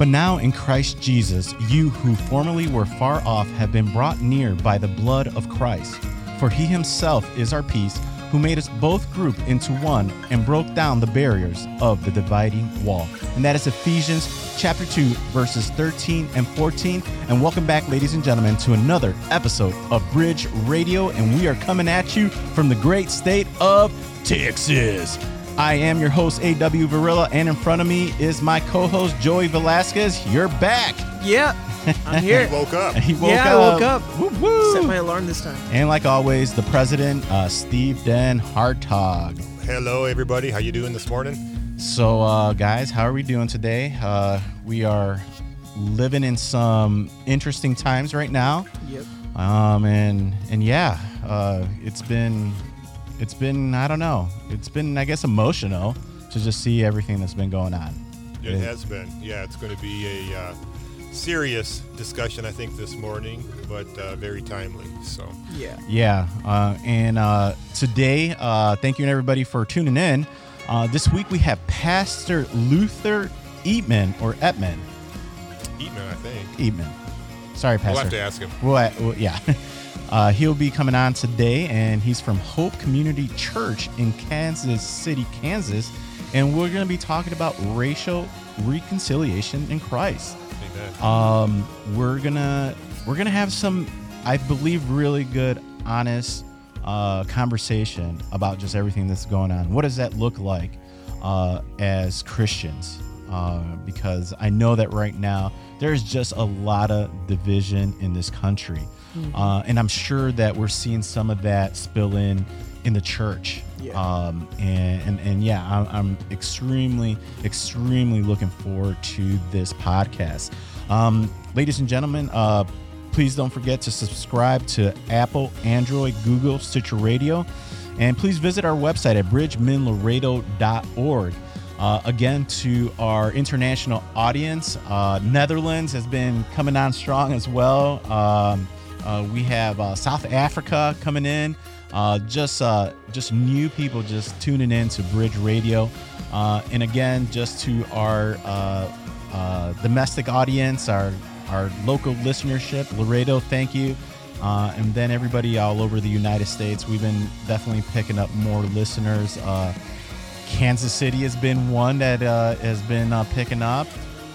But now in Christ Jesus, you who formerly were far off have been brought near by the blood of Christ. For he himself is our peace, who made us both group into one and broke down the barriers of the dividing wall. And that is Ephesians chapter 2, verses 13 and 14. And welcome back, ladies and gentlemen, to another episode of Bridge Radio. And we are coming at you from the great state of Texas. I am your host, A.W. Varilla, and in front of me is my co host, Joey Velasquez. You're back. Yeah, I'm here. He woke up. He woke yeah, up. I woke up. Woo, woo. Set my alarm this time. And like always, the president, uh, Steve Den Hartog. Hello, everybody. How you doing this morning? So, uh, guys, how are we doing today? Uh, we are living in some interesting times right now. Yep. Um, and and yeah, uh, it's been it's been I don't know. It's been I guess emotional to just see everything that's been going on. It Yeah. has been. Yeah, it's going to be a uh, serious discussion, I think, this morning, but uh, very timely. So, Yeah. Yeah, uh, and uh, today, uh, thank you and everybody for tuning in. Uh, this week we have Pastor Luther Eatman or Etman. Eatman, I think. Eatman. Sorry, Pastor. We'll have to ask him. Well, well, yeah. Uh, he'll be coming on today, and he's from Hope Community Church in Kansas City, Kansas. And we're going to be talking about racial reconciliation in Christ. Um, we're gonna we're gonna have some, I believe, really good, honest uh, conversation about just everything that's going on. What does that look like uh, as Christians? Uh, because I know that right now there's just a lot of division in this country, uh, and I'm sure that we're seeing some of that spill in in the church. Yeah. Um, and, and and yeah, I'm, I'm extremely extremely looking forward to this podcast. Um, ladies and gentlemen, uh, please don't forget to subscribe to Apple, Android, Google, Stitcher Radio, and please visit our website at bridgemanlaredo.org. Uh, again, to our international audience, uh, Netherlands has been coming on strong as well. Um, uh, we have uh, South Africa coming in. Uh, just uh, just new people just tuning in to Bridge Radio, uh, and again, just to our uh, domestic audience, our our local listenership, Laredo, thank you, and then everybody all over the United States. We've been definitely picking up more listeners. Kansas City has been one that has been picking up.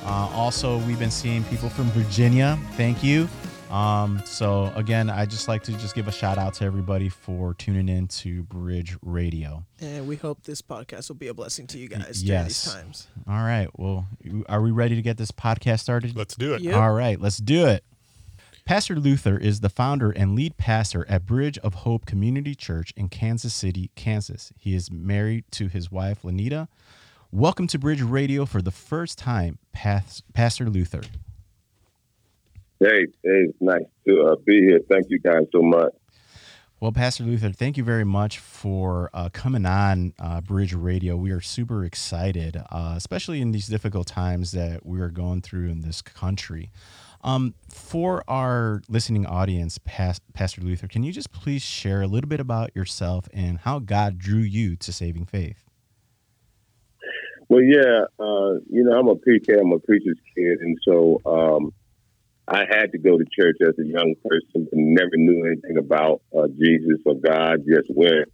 Also, we've been seeing people from Virginia. Thank you. Um, so again, I just like to just give a shout out to everybody for tuning in to Bridge Radio. And we hope this podcast will be a blessing to you guys during yes. these times. All right. Well, are we ready to get this podcast started? Let's do it. Yep. All right, let's do it. Pastor Luther is the founder and lead pastor at Bridge of Hope Community Church in Kansas City, Kansas. He is married to his wife, Lanita. Welcome to Bridge Radio for the first time, Pastor Luther. Hey, hey, it's nice to uh, be here. Thank you guys so much. Well, Pastor Luther, thank you very much for uh, coming on uh, Bridge Radio. We are super excited, uh, especially in these difficult times that we are going through in this country. Um, for our listening audience, Pas- Pastor Luther, can you just please share a little bit about yourself and how God drew you to saving faith? Well, yeah, uh, you know, I'm a PK, I'm a preacher's kid, and so um, I had to go to church as a young person, never knew anything about uh, Jesus or God. Just went.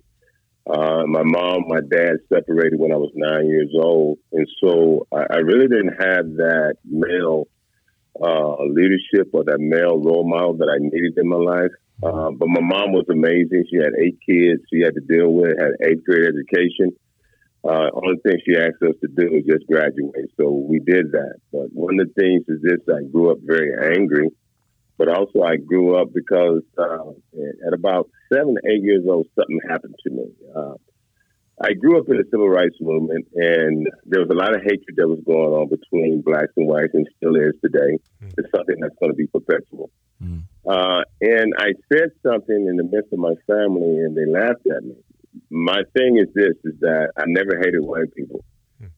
Uh, my mom, my dad separated when I was nine years old, and so I, I really didn't have that male uh, leadership or that male role model that I needed in my life. Uh, but my mom was amazing. She had eight kids she had to deal with, had eighth grade education. Uh, only thing she asked us to do was just graduate. So we did that. But one of the things is this I grew up very angry, but also I grew up because uh, at about seven, eight years old, something happened to me. Uh, I grew up in the civil rights movement, and there was a lot of hatred that was going on between blacks and whites, and still is today. Mm. It's something that's going to be perpetual. Mm. Uh, and I said something in the midst of my family, and they laughed at me. My thing is this: is that I never hated white people.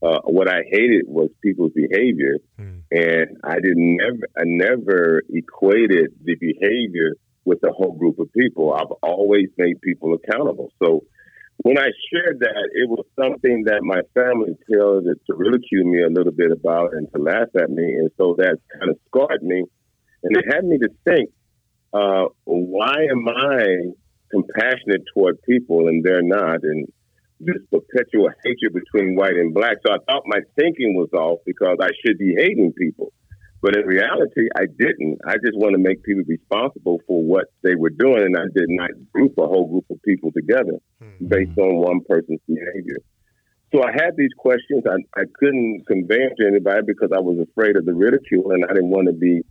Uh, what I hated was people's behavior, Hmm. and I didn't never, I never equated the behavior with the whole group of people. I've always made people accountable. So when I shared that, it was something that my family tells it to ridicule me a little bit about and to laugh at me, and so that kind of scarred me, and it had me to think, uh, why am I compassionate toward people and they're not, and this perpetual hatred between white and black. So I thought my thinking was off because I should be hating people. But in reality, I didn't. I just want to make people responsible for what they were doing, and I did not group a whole group of people together mm-hmm. based on one person's behavior. So I had these questions. I, I couldn't convey them to anybody because I was afraid of the ridicule, and I didn't want to be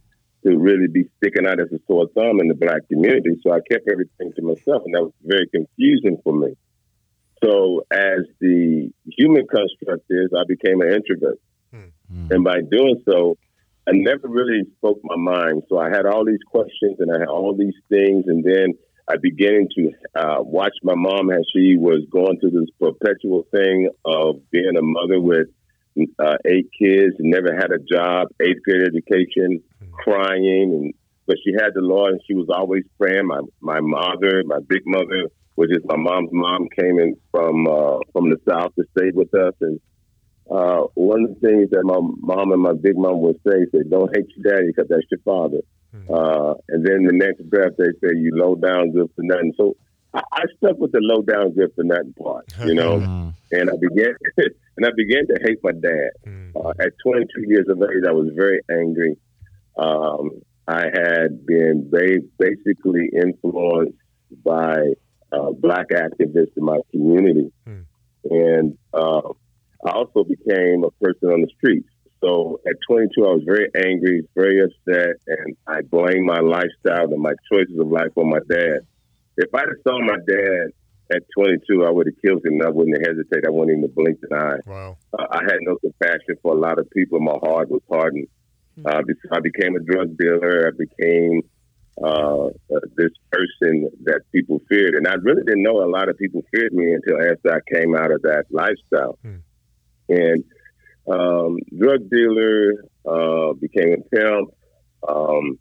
to really be sticking out as a sore thumb in the black community. So I kept everything to myself, and that was very confusing for me. So as the human construct is, I became an introvert. Hmm. And by doing so, I never really spoke my mind. So I had all these questions and I had all these things. And then I began to uh, watch my mom as she was going through this perpetual thing of being a mother with uh, eight kids, never had a job, eighth grade education, hmm. crying. And But she had the Lord and she was always praying. My, my mother, my big mother, which is my mom's mom, came in from uh, from the south to stay with us. And uh, one of the things that my mom and my big mom would say, say, "Don't hate your daddy because that's your father." Mm-hmm. Uh, and then the next breath, they say, "You low down, good for nothing." So I, I stuck with the low down, good for nothing part, you know. Mm-hmm. And I began, and I began to hate my dad. Mm-hmm. Uh, at 22 years of age, I was very angry. Um, I had been very basically influenced by uh, black activists in my community. Hmm. And uh, I also became a person on the streets. So at 22, I was very angry, very upset, and I blamed my lifestyle and my choices of life on my dad. If I'd have saw my dad at 22, I would have killed him. I wouldn't have hesitated. I wouldn't even blink an eye. Wow. Uh, I had no compassion for a lot of people. My heart was hardened. Hmm. Uh, I became a drug dealer. I became uh, this person that people feared. And I really didn't know a lot of people feared me until after I came out of that lifestyle. Hmm. And um, drug dealer, uh, became a pimp, um,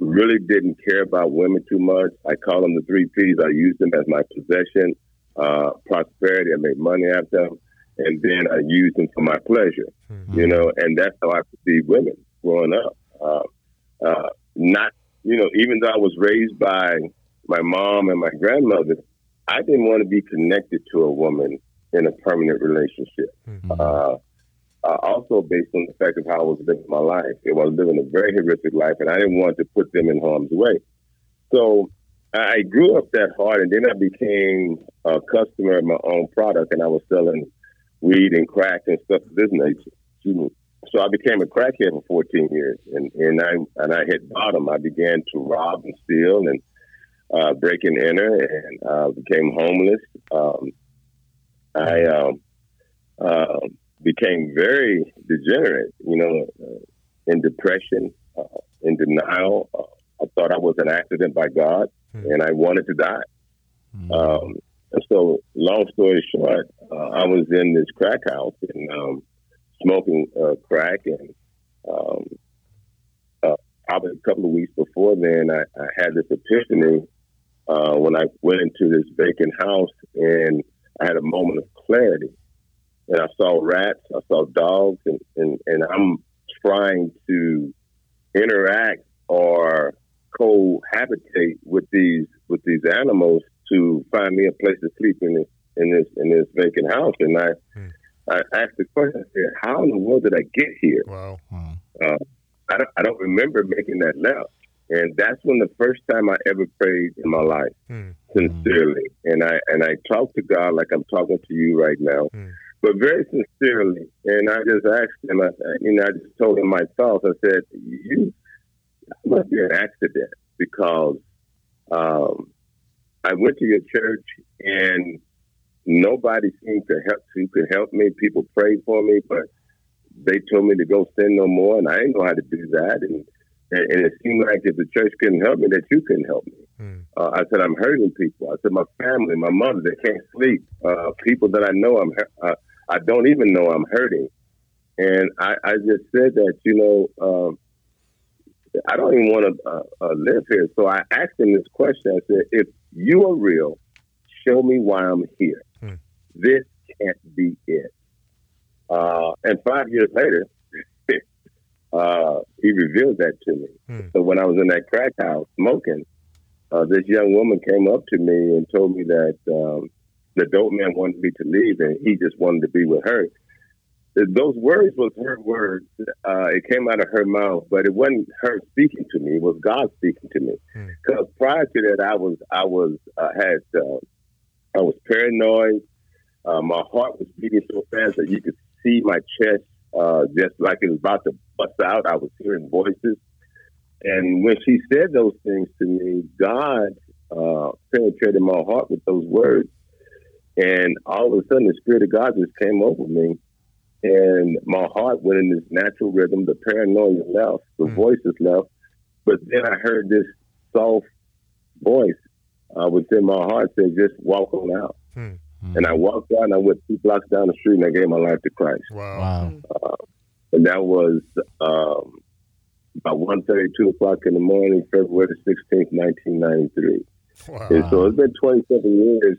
really didn't care about women too much. I call them the three P's. I used them as my possession, uh, prosperity. I made money out of them. And then I used them for my pleasure, hmm you know, and that's how I perceived women growing up. Uh, uh, not you know, even though I was raised by my mom and my grandmother, I didn't want to be connected to a woman in a permanent relationship. Mm-hmm. Uh, also, based on the fact of how I was living my life, I was living a very horrific life, and I didn't want to put them in harm's way. So I grew up that hard, and then I became a customer of my own product, and I was selling weed and crack and stuff of this nature so I became a crackhead for 14 years, and and I and I hit bottom. I began to rob and steal and uh, break and enter, and uh, became homeless. Um, I um, uh, became very degenerate, you know, uh, in depression, uh, in denial. Uh, I thought I was an accident by God, hmm. and I wanted to die. Hmm. Um, so, long story short, I was in this crack house, and um, smoking uh, crack, and um, uh, probably a couple of weeks before then, I, I had this epiphany uh, when I went into this vacant house, and I had a moment of clarity. And I saw rats, I saw dogs, and, and, and I'm trying to interact or cohabitate with these with these animals to find me a place to sleep in this in this in this vacant house. And I hmm. I asked the question, I said, how in the world did I get here? Wow. Uh, I, don't, I don't remember making that left. And that's when the first time I ever prayed in my life, mm. sincerely. And I and I talked to God like I'm talking to you right now, mm. But very sincerely. And I just asked him, I, you know, I just told him my thoughts. I said, "You must be an accident because um, I went to your church and nobody seemed to help who could help me. People prayed for me, but they told me to go sin no more, and I didn't know how to do that. And and, it seemed like if the church couldn't help me, that you couldn't help me. Mm. Uh, I said I'm hurting people. I said my family, my mother, they can't sleep. Uh, people that I know, I'm uh, I don't even know I'm hurting. And I, I just said that you know um, I don't even want to uh, uh, live here. So I asked him this question. I said, if you are real, show me why I'm here. Hmm. this can't be it. Uh, and five years later, uh, he revealed that to me. Hmm. So when I was in that crack house smoking, uh, this young woman came up to me and told me that um, the dope man wanted me to leave and he just wanted to be with her. Those words was her words. Uh, it came out of her mouth, but it wasn't her speaking to me. It was God speaking to me. Hmm. Because prior to that, I was I was uh, had uh, I was paranoid. Uh, my heart was beating so fast that you could see my chest uh, just like it was about to bust out. I was hearing voices. And when she said those things to me, God uh, penetrated my heart with those words. And all of a sudden, the Spirit of God just came over me. And my heart went in this natural rhythm. The paranoia left, the Mm. voices left. But then I heard this soft voice uh, within my heart say, just walk on out. Hmm. Mm. And I walked out and I went two blocks down the street and I gave my life to Christ. Wow. Wow. And that was um, about 1.30, 2 o'clock in the morning, February the 16th, 1993. Wow. And so it's been 27 years.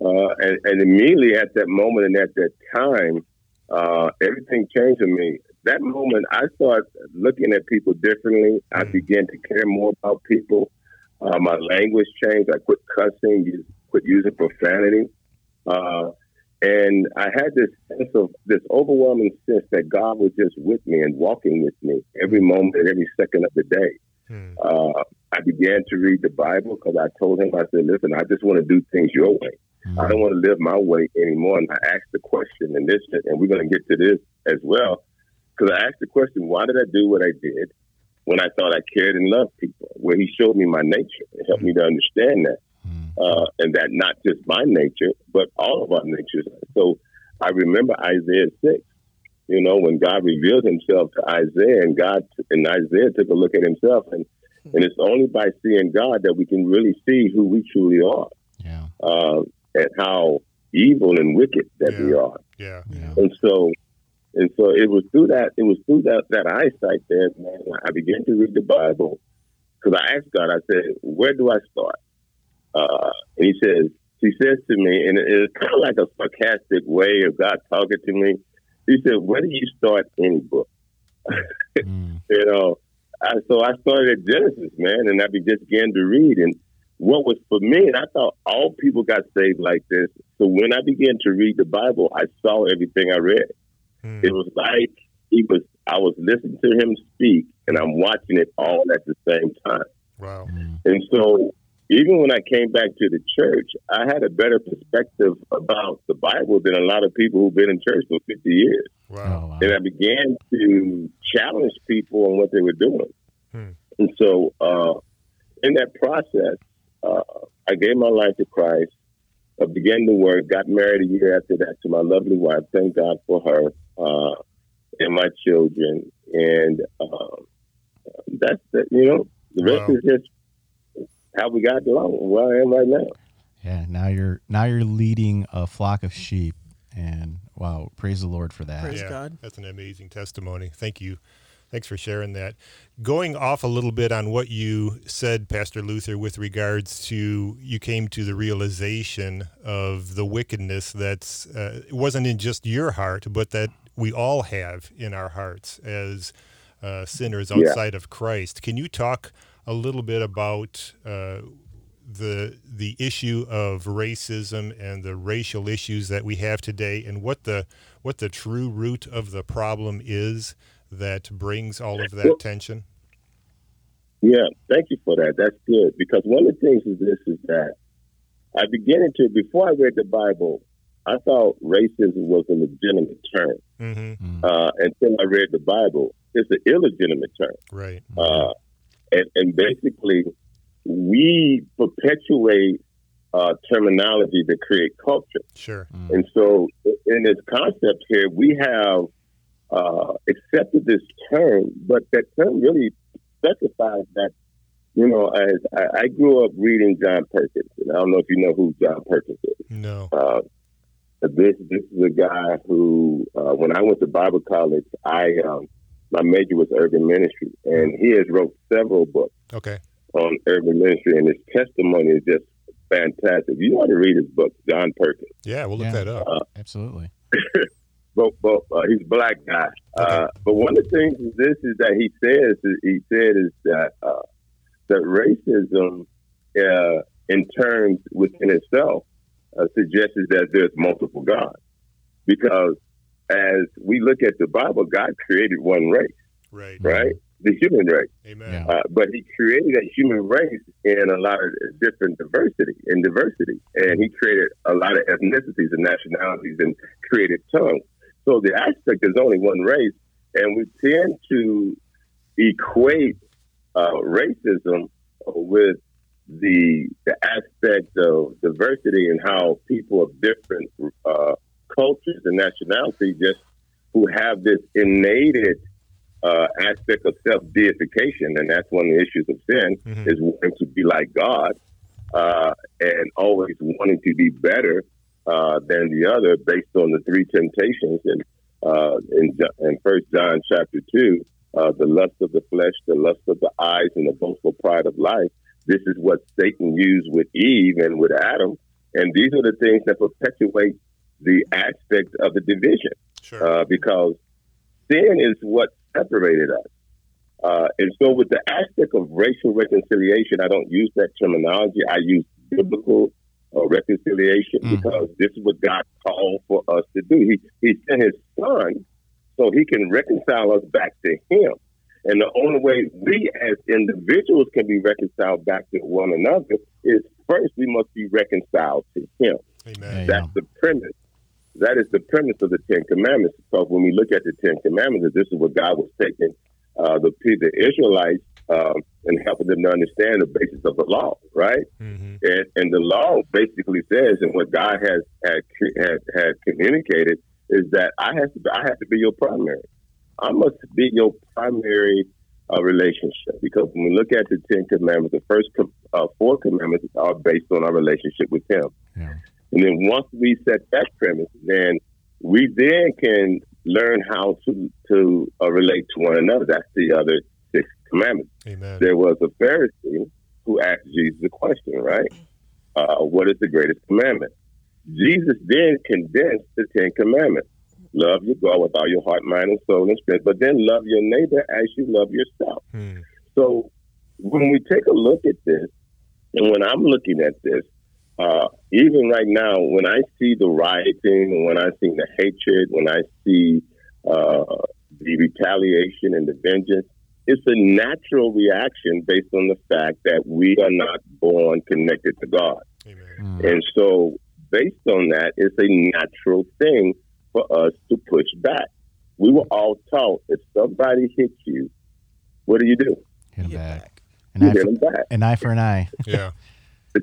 Uh, and, and immediately at that moment and at that time, uh, everything changed in me. That moment, I started looking at people differently. I Mm. began to care more about people. Uh, my language changed. I quit cussing, use, quit using profanity. Uh, and I had this sense of this overwhelming sense that God was just with me and walking with me every moment and every second of the day. Hmm. Uh, I began to read the Bible because I told him, I said, listen, I just want to do things your way. Mm. I don't want to live my way anymore. And I asked the question, and this, and we're going to get to this as well, because I asked the question, why did I do what I did when I thought I cared and loved people? Where he showed me my nature and helped me to understand that, Mm. uh, and that not just my nature, but all of our natures. So I remember Isaiah six. You know, when God revealed Himself to Isaiah, and God and Isaiah took a look at Himself, and and it's only by seeing God that we can really see who we truly are Yeah. uh, and how evil and wicked that we are. Yeah. Yeah. And so, and so it was through that. It was through that that eyesight there, man. I began to read the Bible because I asked God. I said, "Where do I start?" Uh, and He says, He says to me, and it's kind of like a sarcastic way of God talking to me. He said, "Where do you start any book?" Mm. you know. I, so I started at Genesis, man, and I began to read. And what was for me, and I thought all people got saved like this. So when I began to read the Bible, I saw everything I read. Hmm. It was like he was. I was listening to him speak, and I'm watching it all at the same time. Wow. Mm. And so, even when I came back to the church, I had a better perspective about the Bible than a lot of people who've been in church for 50 years. Wow. Oh, wow. And I began to challenge people on what they were doing. Hmm. And so, uh, in that process, uh, I gave my life to Christ. I began to work, got married a year after that to my lovely wife. Thank God for her uh, and my children. And um, that's the, you know, the rest Wow. is just how we got along, where I am right now. Yeah. Now you're now you're leading a flock of sheep, and wow, praise the Lord for that. Praise yeah, God. That's an amazing testimony. Thank you. Thanks for sharing that. Going off a little bit on what you said, Pastor Luther, with regards to you came to the realization of the wickedness that's uh, it wasn't in just your heart, but that we all have in our hearts as uh, sinners Yeah. outside of Christ. Can you talk a little bit about uh, the the issue of racism and the racial issues that we have today, and what the what the true root of the problem is that brings all of that tension? Yeah, thank you for that. That's good because one of the things is this is that I began to before I read the Bible, I thought racism was a legitimate term Mm-hmm. Mm. uh, until I read the Bible. It's an illegitimate term, Right. uh, and, and basically we perpetuate uh, terminology to create culture. Sure. Mm. And so, in this concept here, we have uh, accepted this term, but that term really specifies that, you know, as I, I grew up reading John Perkins, and I don't know if you know who John Perkins is. No. Uh, this this is a guy who, uh, when I went to Bible college, I um, my major was urban ministry, and he has wrote several books Okay. on urban ministry, and his testimony is just fantastic. You want to read his book, John Perkins. Yeah, we'll look Yeah. that up. Uh, Absolutely. but, but uh, he's a black guy. Uh, but one of the things is this is that he says he said is that uh, that racism, uh, in terms within itself, uh, suggests that there's multiple gods, because as we look at the Bible, God created one race, right. right? The human race. Amen. Yeah. Uh, but he created a human race in a lot of different diversity and diversity, and he created a lot of ethnicities and nationalities and created tongues. So the aspect is only one race, and we tend to equate uh, racism with the the aspect of diversity and how people of different uh, cultures and nationalities just who have this innate uh, aspect of self deification, and that's one of the issues of sin Mhm. is wanting to be like God uh, and always wanting to be better uh, than the other, based on the three temptations in uh, in, in First John chapter two, uh, the lust of the flesh, the lust of the eyes, and the boastful pride of life. This is what Satan used with Eve and with Adam, and these are the things that perpetuate the aspect of the division Sure. uh, because sin is what separated us. Uh, and so, with the aspect of racial reconciliation, I don't use that terminology. I use biblical uh, reconciliation Mhm. because this is what God called for us to do. He, he sent His Son so He can reconcile us back to Him. And the only way we as individuals can be reconciled back to one another is first we must be reconciled to Him. Amen. That's the premise. That is the premise of the Ten Commandments. Because when we look at the Ten Commandments, this is what God was taking uh, the the Israelites um, and helping them to understand the basis of the law, right? hmm And, and the law basically says, and what God has had had, had communicated is that I have to I have to be your primary. I must be your primary uh, relationship because when we look at the Ten Commandments, the first com- uh, four commandments are based on our relationship with Him. Yeah. And then once we set that premise, then we then can learn how to to uh, relate to one another. That's the other commandments. Amen. There was a Pharisee who asked Jesus a question, right? Uh, what is the greatest commandment? Jesus then condensed the Ten Commandments. Love your God with all your heart, mind, and soul and strength, but then love your neighbor as you love yourself. Hmm. So when we take a look at this, and when I'm looking at this, uh, even right now, when I see the rioting, when I see the hatred, when I see uh, the retaliation and the vengeance, it's a natural reaction based on the fact that we are not born connected to God. Amen. Mm. And so, based on that, it's a natural thing for us to push back. We were all taught if somebody hits you, what do you do? Hit him Hit back. back. An You eye, hit for, them back. an eye for an eye. Yeah.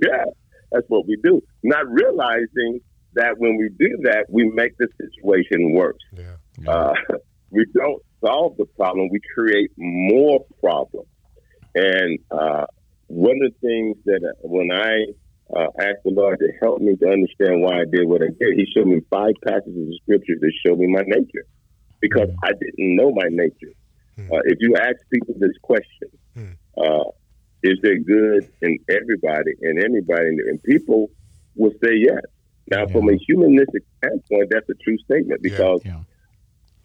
Yeah, that's what we do. Not realizing that when we do that, we make the situation worse. Yeah. Uh, we don't solve the problem, we create more problems. And uh, one of the things that uh, when I uh, asked the Lord to help me to understand why I did what I did, He showed me five passages of scripture that showed me my nature because I didn't know my nature. Hmm. Uh, if you ask people this question, Hmm. uh, is there good in everybody and anybody? And people will say yes. Now, from a humanistic standpoint, that's a true statement Yeah. because Yeah.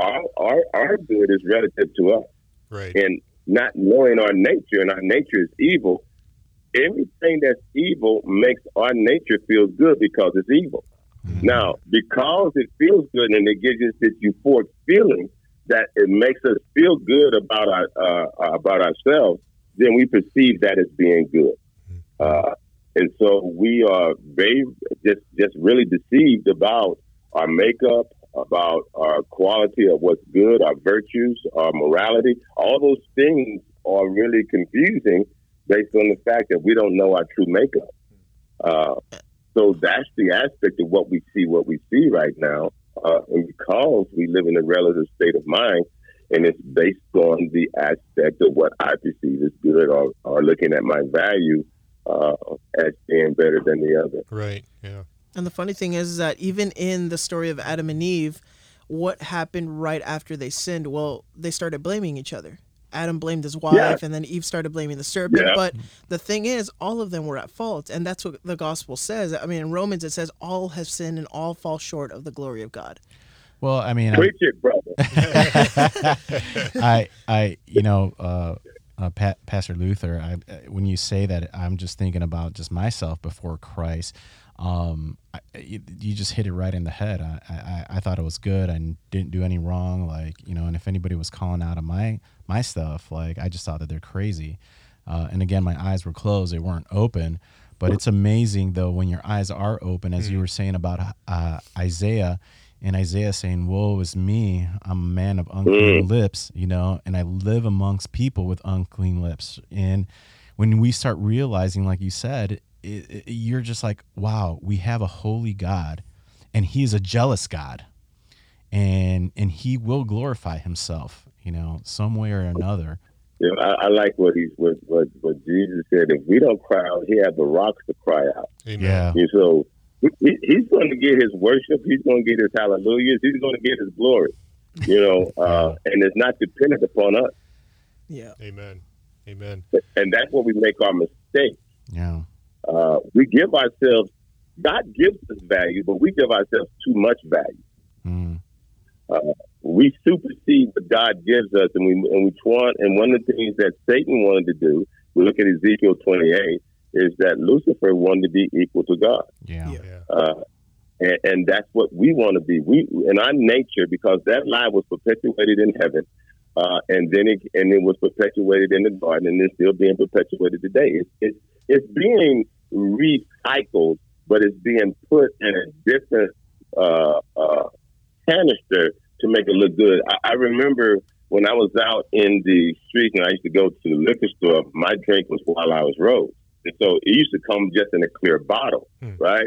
Our, our our good is relative to us, Right. and not knowing our nature, and our nature is evil. Everything that's evil makes our nature feel good because it's evil. Mhm. Now, because it feels good and it gives us this euphoric feeling that it makes us feel good about our uh, about ourselves, then we perceive that as being good. Uh, and so we are very just just really deceived about our makeup, about our quality of what's good, our virtues, our morality. All those things are really confusing based on the fact that we don't know our true makeup. Uh, so that's the aspect of what we see, what we see right now. Uh, and because we live in a relative state of mind, and it's based on the aspect of what I perceive as good or, or looking at my value uh, as being better than the other. Right. Yeah. And the funny thing is that even in the story of Adam and Eve, what happened right after they sinned? Well, they started blaming each other. Adam blamed his wife, Yeah. and then Eve started blaming the serpent. Yeah. But the thing is, all of them were at fault, and that's what the gospel says. I mean, in Romans it says, "All have sinned and all fall short of the glory of God." Well, I mean, I, Preach it, brother. I, I, you know, uh, uh, pa- Pastor Luther, I, uh, when you say that, I'm just thinking about just myself before Christ. Um, I, you, just hit it right in the head. I, I, I thought it was good. I didn't do any wrong. Like, you know, and if anybody was calling out of my, my stuff, like, I just thought that they're crazy. Uh, and again, my eyes were closed; they weren't open. But it's amazing, though, when your eyes are open, as you were saying about uh, Isaiah, and Isaiah saying, "Woe is me! I'm a man of unclean lips," you know, and I live amongst people with unclean lips. And when we start realizing, like you said, it, it- you're just like, "Wow, we have a holy God, and He is a jealous God, and and He will glorify Himself, you know, some way or another." You know, I, I like what he's what, what what Jesus said. If we don't cry out, he has the rocks to cry out. Amen. Yeah, And so he, he- he's going to get his worship. He's going to get his hallelujahs. He's going to get his glory. You know, uh, and it's not dependent upon us. Yeah. Amen. Amen. And that's where we make our mistake. yeah, Uh, we give ourselves. God gives us value, but we give ourselves too much value. mm, we supersede what God gives us, and we and we want. And one of the things that Satan wanted to do, we look at Ezekiel twenty eight, is that Lucifer wanted to be equal to God, yeah, Yeah. Yeah. uh, and, and that's what we want to be. We in our nature, because that lie was perpetuated in heaven, uh, and then it and it was perpetuated in the garden, and it's still being perpetuated today. It's it's, it's being recycled, but it's being put in a different uh, uh, canister to make it look good. I, I remember when I was out in the streets and I used to go to the liquor store, my drink was Wild Irish Rose. And so it used to come just in a clear bottle, Hmm. right?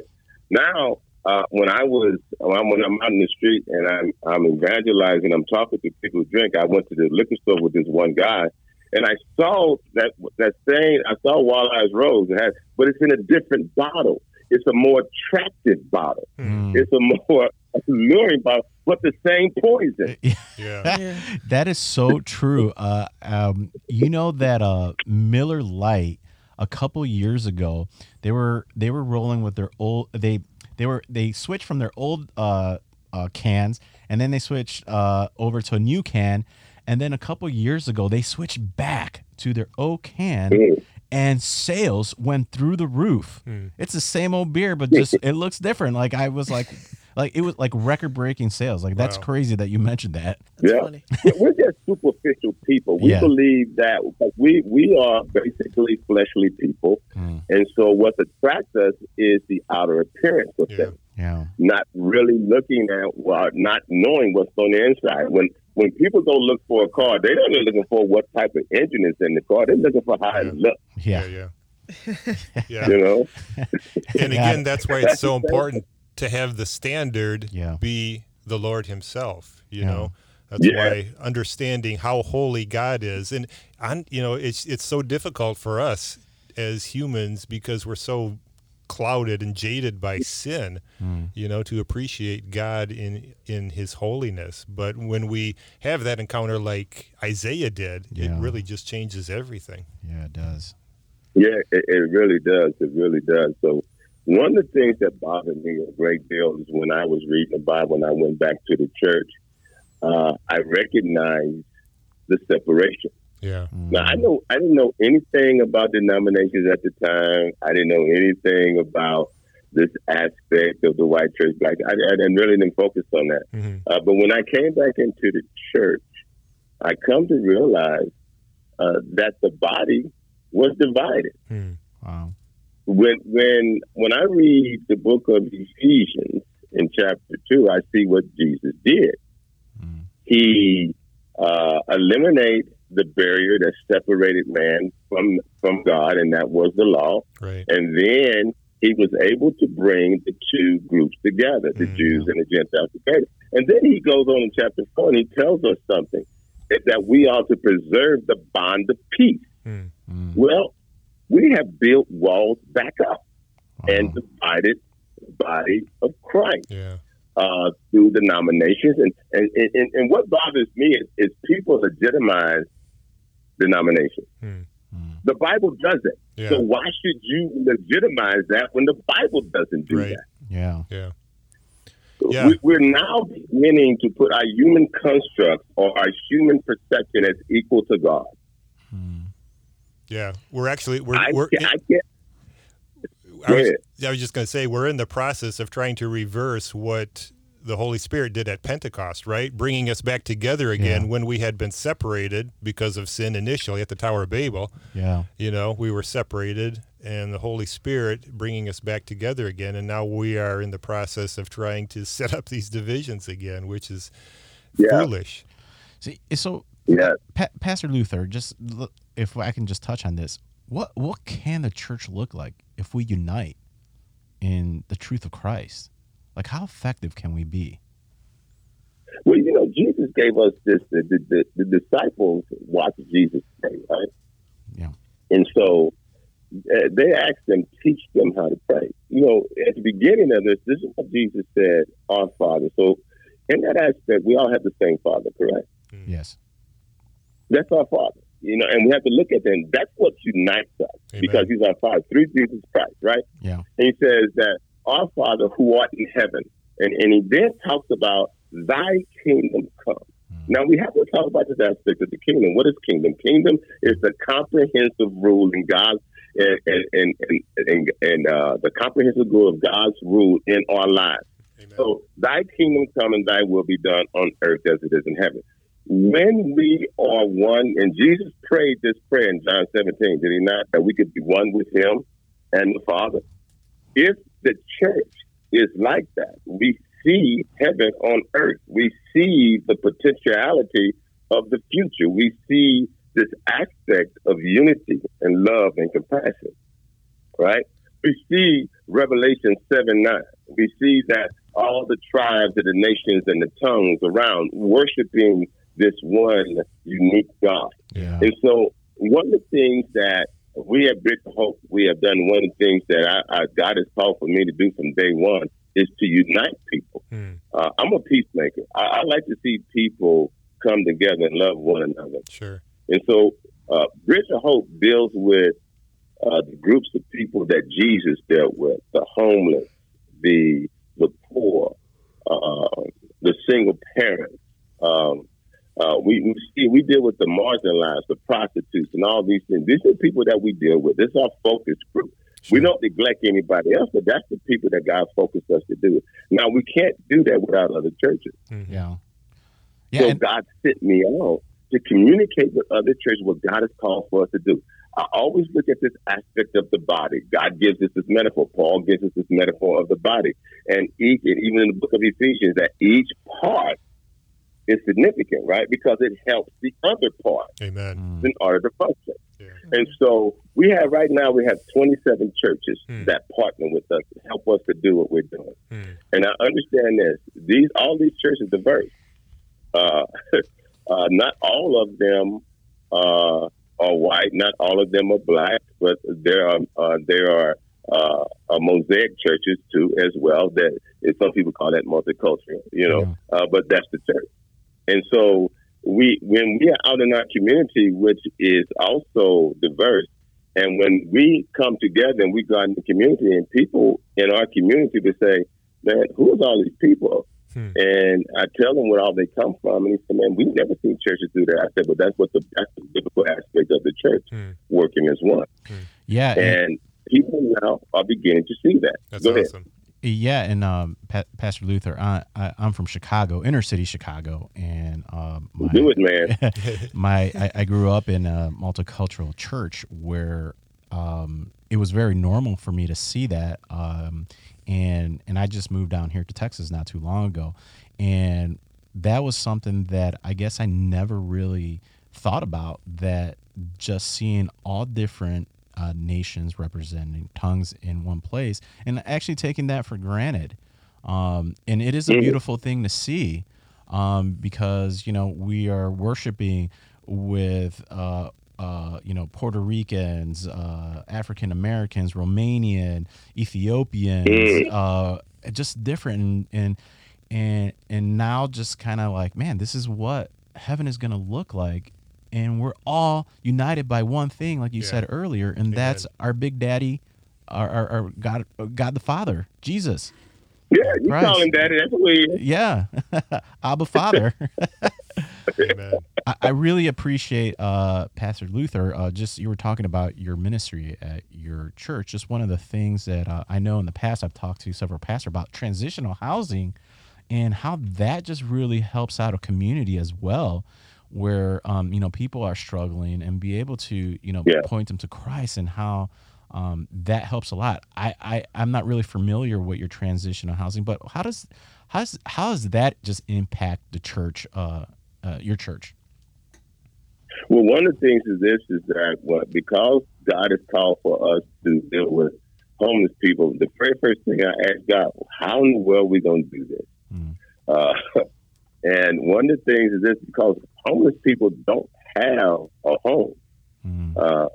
Now, uh, when I was when I'm, when I'm out in the street and I'm I'm evangelizing, I'm talking to people who drink. I went to the liquor store with this one guy, and I saw that that same I saw Wild Irish Rose, it had, but it's in a different bottle. It's a more attractive bottle. mm. It's a more alluring bottle, but the same poison. Yeah. Yeah. That is so true. Uh, um, you know that uh, Miller Lite a couple years ago they were they were rolling with their old they they were they switched from their old uh, uh, cans and then they switched uh, over to a new can and then a couple years ago they switched back to their old can Mm. and sales went through the roof. Hmm. It's the same old beer, but just it looks different. Like I was like, like it was like record breaking sales. Like that's Wow. crazy that you mentioned that. That's Yeah. funny. We're just superficial people. We Yeah. believe that we we are basically fleshly people, Mm. and so what attracts us is the outer appearance of Yeah. things, Yeah. not really looking at, well, not knowing what's on the inside. When when people go look for a car, they're not looking for what type of engine is in the car. They're looking for how Yeah. it looks. Yeah. Yeah. Yeah. You know, And Yeah. again, that's why it's so important to have the standard Yeah. be the Lord Himself. You Yeah. know, that's Yeah. why understanding how holy God is, and on you know, it's it's so difficult for us as humans because we're so clouded and jaded by sin. Mm. You know, to appreciate God in in His holiness. But when we have that encounter, like Isaiah did, Yeah. it really just changes everything. Yeah, it does. Yeah, it, it really does. It really does. So, one of the things that bothered me a great deal is when I was reading the Bible and I went back to the church, uh, I recognized the separation. Yeah. Now, I know I didn't know anything about denominations at the time. I didn't know anything about this aspect of the white church, black. I, I didn't really didn't focus on that. hmm Uh, but when I came back into the church, I come to realize uh, that the body was divided Hmm. Wow. when when when I read the book of Ephesians in chapter two, I see what Jesus did. Mm. He uh, eliminated the barrier that separated man from from God, and that was the law. Right. And then he was able to bring the two groups together, the Mm. Jews and the Gentiles together. And then he goes on in chapter four and he tells us something that- we are to preserve the bond of peace. Hmm. Mm. Well, we have built walls back up Wow. and divided the body of Christ Yeah. uh, through denominations. And, and, and, and what bothers me is, is people legitimize denomination. Hmm. The Bible does it. Yeah. So why should you legitimize that when the Bible doesn't do Right. that? Yeah. Yeah. Yeah. We, we're now beginning to put our human constructs or our human perception as equal to God. Yeah. We're actually we're I, we're can't, I can't. I was. I was just going to say we're in the process of trying to reverse what the Holy Spirit did at Pentecost, right? Bringing us back together again Yeah. when we had been separated because of sin initially at the Tower of Babel. Yeah. You know, we were separated, and the Holy Spirit bringing us back together again. And now we are in the process of trying to set up these divisions again, which is Yeah. foolish. See, eh, so Yeah. Pa- Pastor Luther, just if I can just touch on this, what what can the church look like if we unite in the truth of Christ? Like, how effective can we be? Well, you know, Jesus gave us this. The, the, the, the disciples watched Jesus pray, right? Yeah. And so uh, they asked them, teach them how to pray. You know, at the beginning of this, this is what Jesus said, our Father. So in that aspect, we all have the same Father, correct? Yes. That's our Father. You know, and we have to look at them. That's what unites us Amen. because He's our Father through Jesus Christ, right? Yeah. And He says that our Father who art in heaven, and and He then talks about Thy kingdom come. Now we have to talk about this aspect of the kingdom. What is kingdom? Kingdom is the comprehensive rule in God's and and and and, and, and uh, the comprehensive rule of God's rule in our lives. Amen. So thy kingdom come and thy will be done on earth as it is in heaven. When we are one, and Jesus prayed this prayer in John 17, did he not? That we could be one with him and the Father. If the church is like that, we see heaven on earth. We see the potentiality of the future. We see this aspect of unity and love and compassion, right? We see Revelation 7 9. We see that all the tribes of the nations and the tongues around worshiping this one unique God. Yeah. And so, one of the things that we at Bridge of Hope, we have done one of the things that I, I, God has called for me to do from day one is to unite people. Hmm. Uh, I'm a peacemaker. I, I like to see people come together and love one another. Sure. And so, uh, Bridge of Hope deals with uh, the groups of people that Jesus dealt with: the homeless, the the poor, uh, the single parents. Um, uh, we we, see, we deal with the marginalized, the prostitutes, and all these things. These are people that we deal with. This is our focus group. We don't neglect anybody else, but that's the people that God focused us to do. Now we can't do that without other churches. Mhm. Yeah. Yeah. So and- God sent me out to communicate with other churches what God has called for us to do. I always look at this aspect of the body. God gives us this metaphor. Paul gives us this metaphor of the body. And each, and even in the book of Ephesians, that each part is significant, right? Because it helps the other part Amen. Mm. in order to function. Yeah. And so we have right now we have 27 churches Hmm. that partner with us to help us to do what we're doing. Hmm. And I understand this. These all these churches are diverse. Uh, uh, not all of them uh, are white. Not all of them are black. But there are uh, there are uh, uh, mosaic churches too as well. That some people call that multicultural. You know, uh, but that's the church. And so we when we are out in our community, which is also diverse, and when we come together and we go out in the community, and people in our community to say, "Man, who is all these people?" Hmm. And I tell them where all they come from, and he said, "Man, we've never seen churches do that." I said, "But that's what the that's the biblical aspect of the church Hmm. working as one." yeah. and- And people now are beginning to see that. That's Go ahead. Yeah, and um, pa- Pastor Luther, I, I, I'm from Chicago, inner city Chicago, and um, my, Do it, man. my I, I grew up in a multicultural church where um, it was very normal for me to see that, um, and and I just moved down here to Texas not too long ago, and that was something that I guess I never really thought about. That just seeing all different uh, nations representing tongues in one place, and actually taking that for granted. Um, and it is a beautiful thing to see um, because you know we are worshiping with uh, uh, you know Puerto Ricans, uh, African Americans, Romanian, Ethiopians, uh, just different, and and, and now just kind of like man, this is what heaven is going to look like and we're all united by one thing, like you Yeah. said earlier, and that's our Big Daddy, our, our, our God, God the Father, Jesus. Yeah, you Christ. call him daddy. That's the way he. Yeah, Abba Father. Amen. I, I really appreciate uh, Pastor Luther. Uh, just you were talking about your ministry at your church. Just one of the things that uh, I know in the past I've talked to several pastors about transitional housing and how that just really helps out a community as well, where um, you know people are struggling and be able to you know Yeah. point them to Christ and how. Um, that helps a lot. I, I I'm not really familiar with your transitional housing, but how does how does how does that just impact the church, uh, uh, your church? Well, one of the things is this is that what because God has called for us to deal with homeless people, the very first thing I asked God, how in the world are we going to do this? Mm. Uh, and one of the things is this because homeless people don't have a home. Mm. Uh,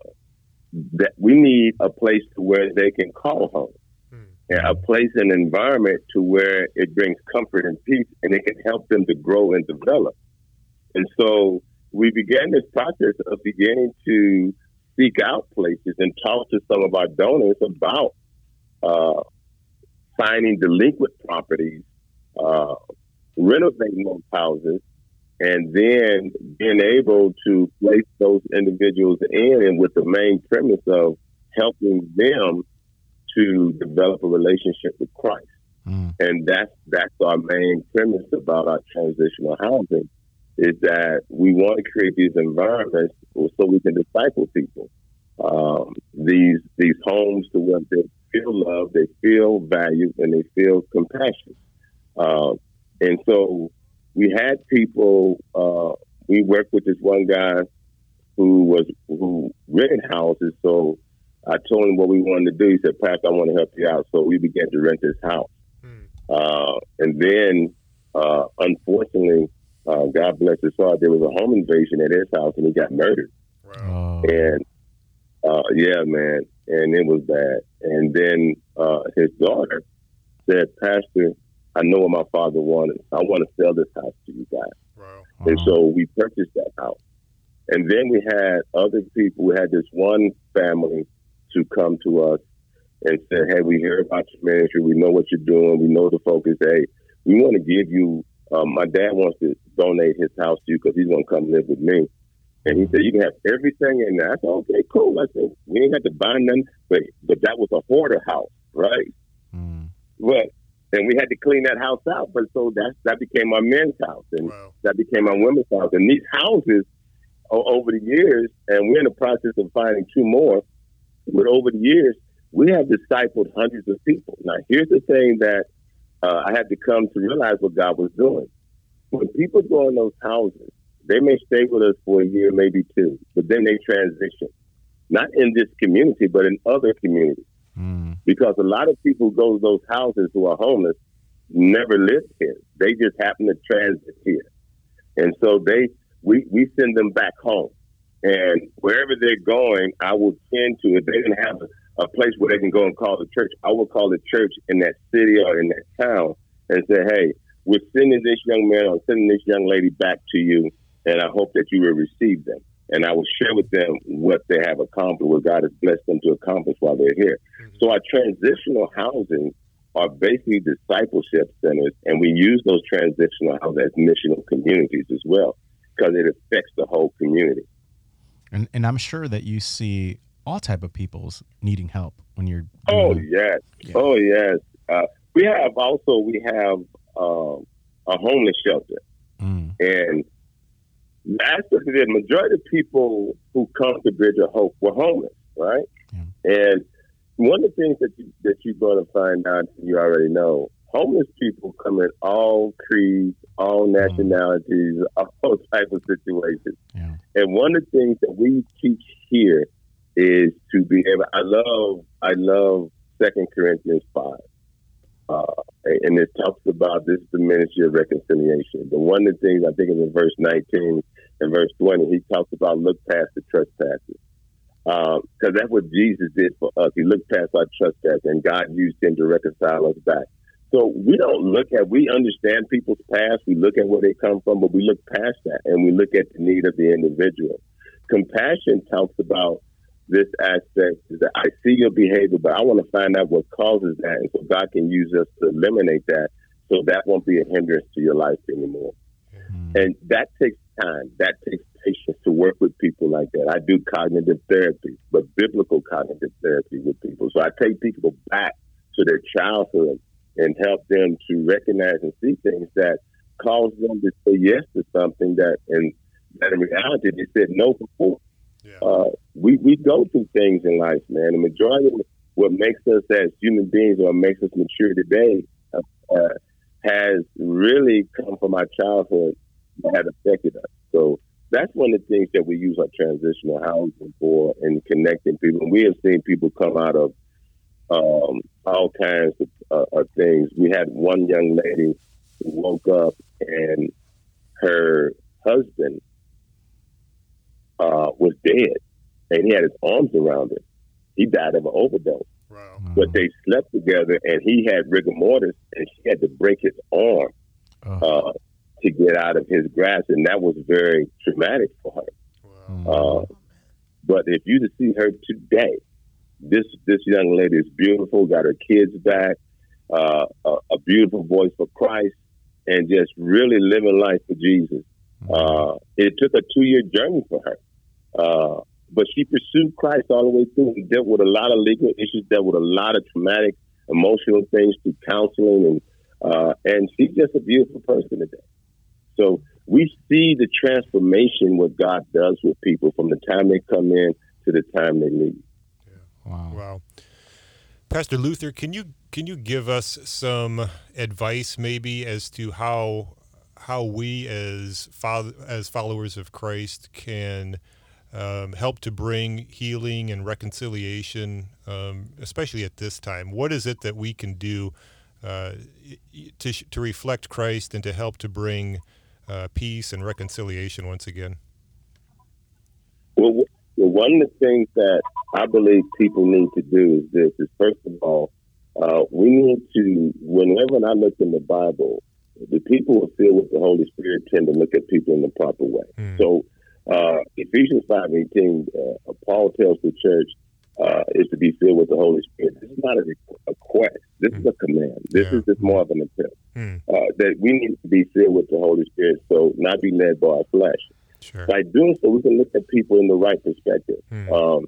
that we need a place to where they can call home. Hmm. And a place and environment to where it brings comfort and peace and it can help them to grow and develop. And so we began this process of beginning to seek out places and talk to some of our donors about uh, finding delinquent properties, uh, renovating those houses, and then being able to place those individuals in and with the main premise of helping them to develop a relationship with Christ. Mm. And that's that's our main premise about our transitional housing is that we want to create these environments so we can disciple people. Um, these these homes to where they feel love, they feel valued, and they feel compassion. Uh, and so we had people. Uh, we worked with this one guy who was who rented houses. So I told him what we wanted to do. He said, "Pastor, I want to help you out." So we began to rent his house. Hmm. Uh, and then, uh, unfortunately, uh, God bless his heart, there was a home invasion at his house and he got murdered. Wow. Oh. And uh, yeah, man, and it was bad. And then uh, his daughter said, Pastor, I know what my father wanted. I want to sell this house to you guys. Wow. And so we purchased that house. And then we had other people. We had this one family to come to us and say, hey, we hear about your ministry. We know what you're doing. We know the focus. Hey, we want to give you, um, my dad wants to donate his house to you because he's going to come live with me. And he said, you can have everything in there. I said, okay, cool. I said, we ain't got to buy nothing. But, but that was a hoarder house, right? Mm. But, and we had to clean that house out. But so that, that became our men's house. And Wow. that became our women's house. And these houses over the years, and we're in the process of finding two more, but over the years, we have discipled hundreds of people. Now, here's the thing that uh, I had to come to realize what God was doing. When people go in those houses, they may stay with us for a year, maybe two, but then they transition. Not in this community, but in other communities. Because a lot of people go to those houses who are homeless never lived here. They just happen to transit here. And so they we, we send them back home. And wherever they're going, I will tend to, if they didn't have a, a place where they can go and call the church, I will call the church in that city or in that town and say, hey, we're sending this young man or sending this young lady back to you, and I hope that you will receive them. And I will share with them what they have accomplished, what God has blessed them to accomplish while they're here. So our transitional housing are basically discipleship centers, and we use those transitional houses as missional communities as well, because it affects the whole community. And and I'm sure that you see all type of people's needing help when you're. Oh yes, Yeah. oh yes. Uh, we have also we have um, a homeless shelter, Mm. and that's the, the majority of people who come to Bridge of Hope were homeless, right? And one of the things that you, that you're going to find out, you already know, homeless people come in all creeds, all nationalities, all types of situations. Yeah. And one of the things that we teach here is to be able. I love, I love Second Corinthians five, uh, and it talks about this is the ministry of reconciliation. But one of the things I think is in verse nineteen and verse twenty, he talks about look past the trespasses, because that's what Jesus did for us. He looked past our trespasses, and God used him to reconcile us back. So we don't look at, we understand people's past, we look at where they come from, but we look past that and we look at the need of the individual. Compassion talks about this aspect is that I see your behavior, but I want to find out what causes that. And so God can use us to eliminate that so that won't be a hindrance to your life anymore. Mm-hmm. And that takes time. That takes patience to work with people like that. I do cognitive therapy, but biblical cognitive therapy with people. So I take people back to their childhood and help them to recognize and see things that cause them to say yes to something that, and that in reality they said no before. Yeah. Uh, we we go through things in life, man. The majority of what makes us as human beings or makes us mature today uh, has really come from our childhood that had affected us. So that's one of the things that we use our transitional housing for in connecting people. And we have seen people come out of um, all kinds of, uh, of things. We had one young lady who woke up and her husband uh, was dead, and he had his arms around her. He died of an overdose. Wow. But they slept together, and he had rigor mortis, and she had to break his arm uh, to get out of his grasp, and that was very traumatic for her. Wow. Uh, but if you to see her today, this this young lady is beautiful, got her kids back, uh, a, a, beautiful voice for Christ, and just really living life for Jesus. Mm-hmm. Uh, it took a two year journey for her. Uh, but she pursued Christ all the way through and dealt with a lot of legal issues, dealt with a lot of traumatic, emotional things through counseling, and uh, and she's just a beautiful person today. So we see the transformation what God does with people from the time they come in to the time they leave. Yeah. Wow. Wow. Pastor Luther, can you can you give us some advice maybe as to how how we as father, as followers of Christ can um, help to bring healing and reconciliation, um, especially at this time? What is it that we can do uh, to, to reflect Christ and to help to bring uh, peace and reconciliation once again? Well, one of the things that I believe people need to do is this: is first of all, uh, we need to. Whenever I look in the Bible, the people who are filled with the Holy Spirit tend to look at people in the proper way. Mm. So uh, Ephesians 5.18, uh, Paul tells the church uh, is to be filled with the Holy Spirit. This is not a request. This mm. is a command. This yeah. is just more of an attempt. Mm. Uh, that we need to be filled with the Holy Spirit, so not be led by our flesh. Sure. By doing so, we can look at people in the right perspective. Mm. Um,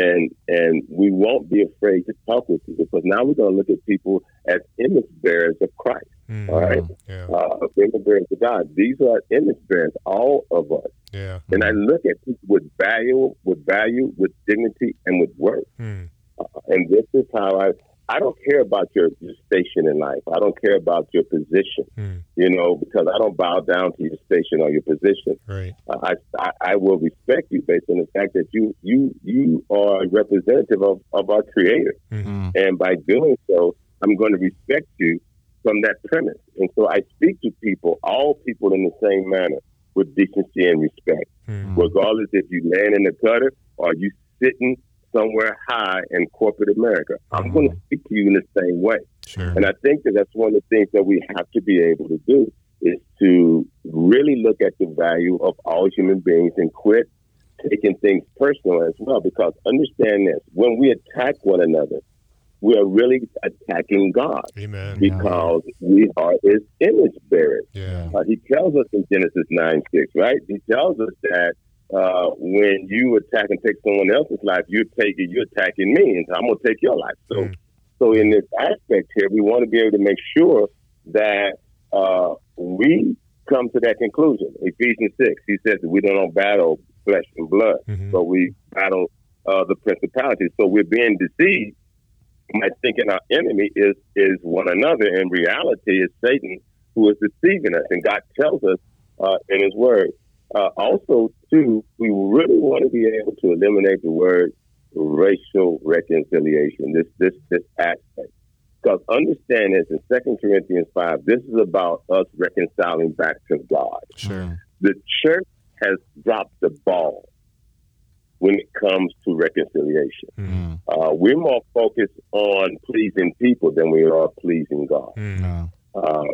and and we won't be afraid to talk with people because now we're going to look at people as image bearers of Christ. Mm-hmm. All right, yeah. uh, image bearers of God. These are image bearers, all of us. Yeah. And I look at people with value, with value, with dignity, and with worth. Mm. Uh, and this is how I. I don't care about your, your station in life. I don't care about your position. Mm. You know, because I don't bow down to your station or your position. Right. Uh, I, I, I will respect you based on the fact that you you you are a representative of, of our Creator, mm-hmm. and by doing so, I'm going to respect you from that premise. And so I speak to people, all people, in the same manner with decency and respect, mm-hmm. regardless if you land in the gutter or you sitting somewhere high in corporate America. Mm-hmm. I'm going to speak to you in the same way. Sure. And I think that that's one of the things that we have to be able to do is to really look at the value of all human beings and quit taking things personal as well. Because understand this, when we attack one another, we are really attacking God. Amen. Because yeah. we are His image bearers. Yeah. Uh, he tells us in Genesis 9 6, right? He tells us that uh, when you attack and take someone else's life, you're taking, you're attacking me, and I'm going to take your life. So, mm. so in this aspect here, we want to be able to make sure that uh, we come to that conclusion. Ephesians 6, he says that we don't battle flesh and blood, mm-hmm. but we battle uh, the principalities. So we're being deceived by thinking our enemy is is one another. In reality, is Satan who is deceiving us, and God tells us uh, in His Word. Uh, also, too, we really want to be able to eliminate the word racial reconciliation. This this this aspect, because understand this in Second Corinthians five, this is about us reconciling back to God. Sure. The church has dropped the ball when it comes to reconciliation. Mm. Uh, we're more focused on pleasing people than we are pleasing God. Mm. No. Uh,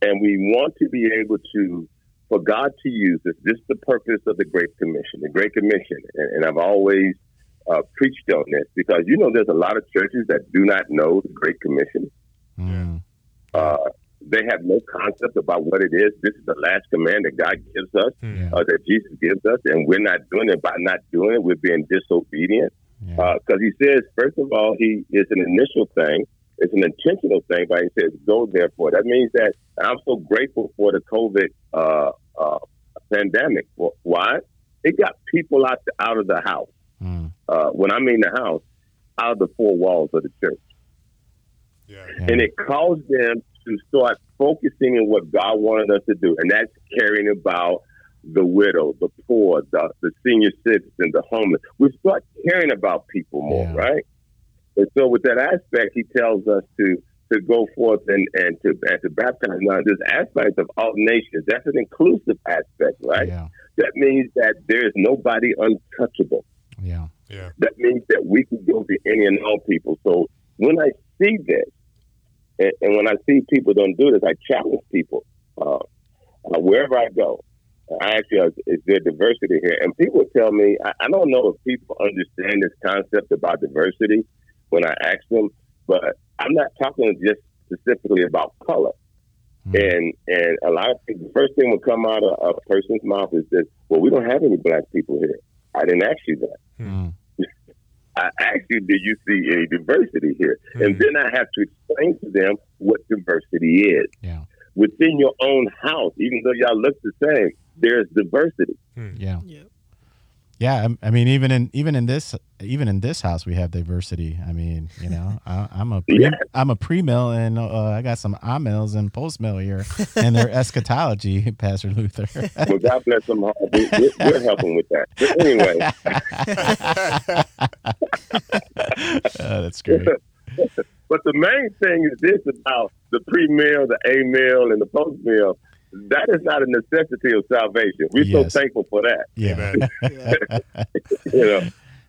and we want to be able to, for God to use this. This is the purpose of the Great Commission. The Great Commission, and, and I've always uh, preached on this because you know there's a lot of churches that do not know the Great Commission. Mm. Uh, they have no concept about what it is. This is the last command that God gives us, Yeah. uh, that Jesus gives us, and we're not doing it. By not doing it, we're being disobedient. Yeah. Because he says, first of all, he is an initial thing. It's an intentional thing, but he says, go therefore. That means that I'm so grateful for the COVID uh, uh, pandemic. Why? It got people out, out of the house. Mm. Uh, when I mean the house, out of the four walls of the church. Yeah. Yeah. And it caused them to start focusing on what God wanted us to do. And that's caring about the widow, the poor, the, the senior citizen, the homeless. We start caring about people more, Yeah. right? And so with that aspect, he tells us to to go forth and, and to and to baptize. Now this aspect of all nations, that's an inclusive aspect, right? Yeah. That means that there is nobody untouchable Yeah. Yeah. that means that we can go to any and all people. So when I see this, and, and when I see people don't do this, I challenge people uh, uh, wherever I go. I actually, uh, is there diversity here? And people tell me, I, I don't know if people understand this concept about diversity when I ask them, but I'm not talking just specifically about color. Mm. And and a lot of people, the first thing will come out of a person's mouth is this, well, we don't have any black people here. I didn't ask you that. Mm. I asked you, did you see any diversity here? And Hmm. then I have to explain to them what diversity is. Yeah. Within your own house, even though y'all look the same, there's diversity. Yeah. Yep. Yeah, I, I mean, even in even in this even in this house, we have diversity. I mean, you know, I, I'm a pre, Yeah. I'm a pre mill, and uh, I got some A mills and post mill here, and their eschatology, Pastor Luther. Well, God bless them all. We, we're, we're helping with that. But anyway, oh, that's great. but the main thing is this about the pre mill, the A mill, and the post mill. That is not a necessity of salvation. We're Yes. so thankful for that. Yeah, Amen. Yeah. you know.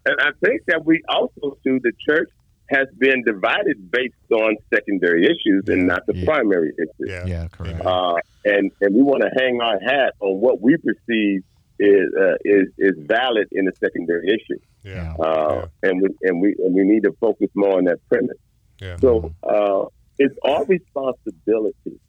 And I think that we also too the church has been divided based on secondary issues and not the Yeah. primary issues. Yeah. yeah, correct. Uh, and and we want to hang our hat on what we perceive is uh, is is valid in a secondary issue. Yeah. Uh, and we and we and we need to focus more on that premise. Yeah. So uh, it's our responsibility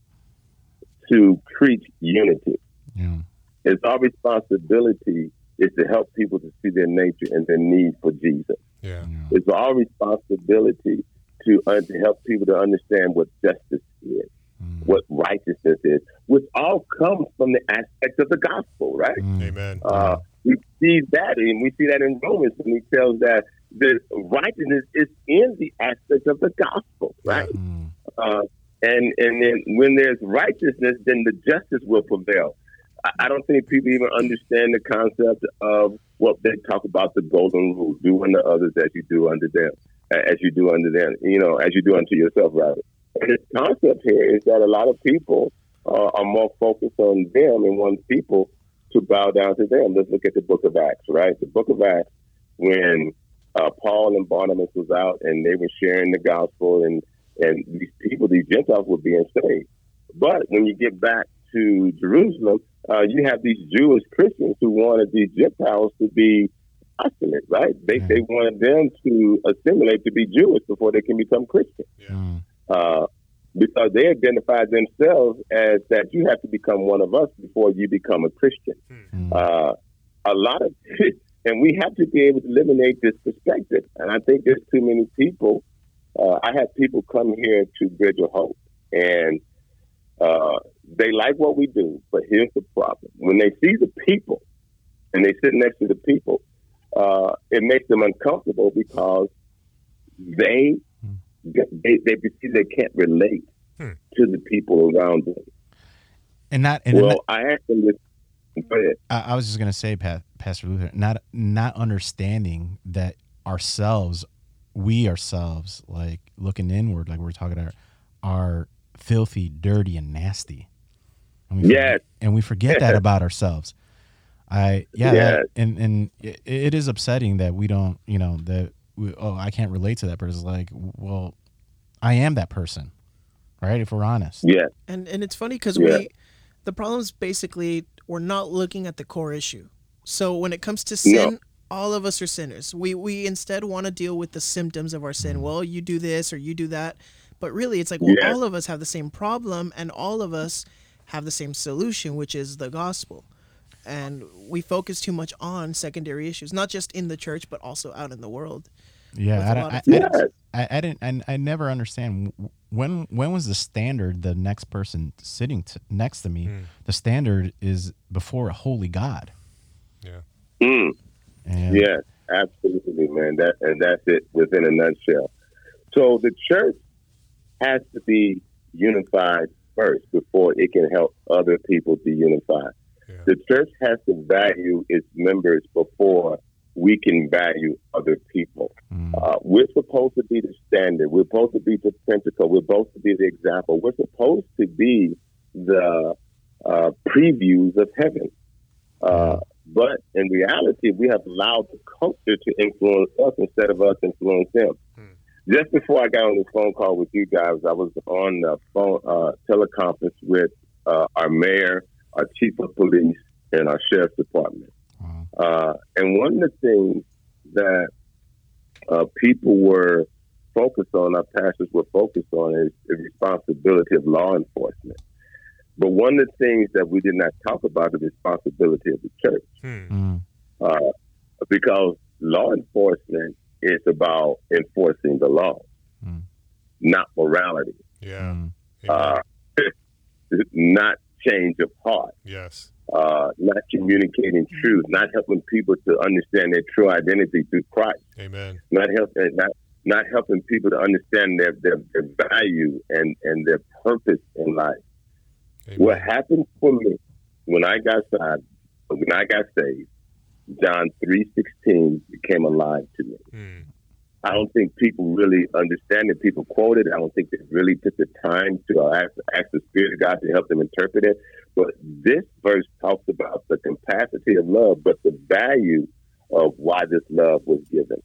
to preach unity. Yeah, It's our responsibility is to help people to see their nature and their need for Jesus. Yeah. yeah, It's our responsibility to, uh, to help people to understand what justice is, Mm. what righteousness is, which all comes from the aspect of the gospel, right? Mm. Amen. Uh, we see that, and we see that in Romans when he tells that the righteousness is in the aspect of the gospel, right? Mm. Uh, and and then when there's righteousness, then the justice will prevail. I, I don't think people even understand the concept of what they talk about the golden rule: do unto others as you do unto them, as you do unto them. You know, as you do unto yourself, rather. And the concept here is that a lot of people uh, are more focused on them and want people to bow down to them. Let's look at the Book of Acts, right? The Book of Acts, when uh, Paul and Barnabas was out and they were sharing the gospel and and these people, these Gentiles, were being saved. But when you get back to Jerusalem, uh, you have these Jewish Christians who wanted these Gentiles to be assimilate, right? They Yeah. they wanted them to assimilate to be Jewish before they can become Christian, Mm. uh, because they identified themselves as that you have to become one of us before you become a Christian. Mm. Uh, a lot of, and we have to be able to eliminate this perspective. And I think there's too many people. Uh, I have people come here to Bridge of Hope, and uh, they like what we do. But here's the problem: when they see the people, and they sit next to the people, uh, it makes them uncomfortable because they they they see they can't relate Hmm. to the people around them. and not and well, not- I asked them this. Go ahead. I, I was just gonna say, Pat, Pastor Luther, not not understanding that ourselves, we ourselves, like looking inward, like we're talking about, are filthy, dirty, and nasty. And we Yes. forget, and we forget that about ourselves. I yeah, Yeah. that- and and it, it is upsetting that we don't, you know, that we, oh, I can't relate to that person. It's like, well, I am that person, right? If we're honest. Yeah, And and it's funny because Yeah. we, the problem is basically we're not looking at the core issue. So when it comes to sin, all of us are sinners. We we instead want to deal with the symptoms of our sin. Well, you do this or you do that, but really it's like well, Yeah. all of us have the same problem, and all of us have the same solution, which is the gospel. And we focus too much on secondary issues, not just in the church, but also out in the world. Yeah, With I, a don't- I, of I, things. didn't- I, I didn't. I, I never understand when when was the standard the next person sitting to, next to me. The standard is before a holy God. Yeah. Mm. And Yes, absolutely, man. That and that's it within a nutshell. So the church has to be unified first before it can help other people to unify. Yeah. The church has to value its members before we can value other people. Mm. Uh, we're supposed to be the standard. We're supposed to be the principle. We're supposed to be the example. We're supposed to be the uh, previews of heaven. Uh, but in reality, we have allowed the culture to influence us instead of us influence them. Just before I got on this phone call with you guys, I was on the phone uh, teleconference with uh, our mayor, our chief of police, and our sheriff's department. Wow. Uh, and one of the things that uh, people were focused on, our pastors were focused on, is the responsibility of law enforcement. But one of the things that we did not talk about is the responsibility of the church, Hmm. Mm. uh, because law enforcement is about enforcing the law, Mm. not morality, Yeah. Mm. uh, not change of heart. yes. uh, not communicating truth, not helping people to understand their true identity through Christ, Amen. not helping not not helping people to understand their, their, their value and, and their purpose in life. Amen. What happened for me when I got saved, when I got saved, John three sixteen became alive to me. Hmm. I don't think people really understand it. People quote it. I don't think they really took the time to ask, ask the Spirit of God to help them interpret it. But this verse talks about the capacity of love, but the value of why this love was given.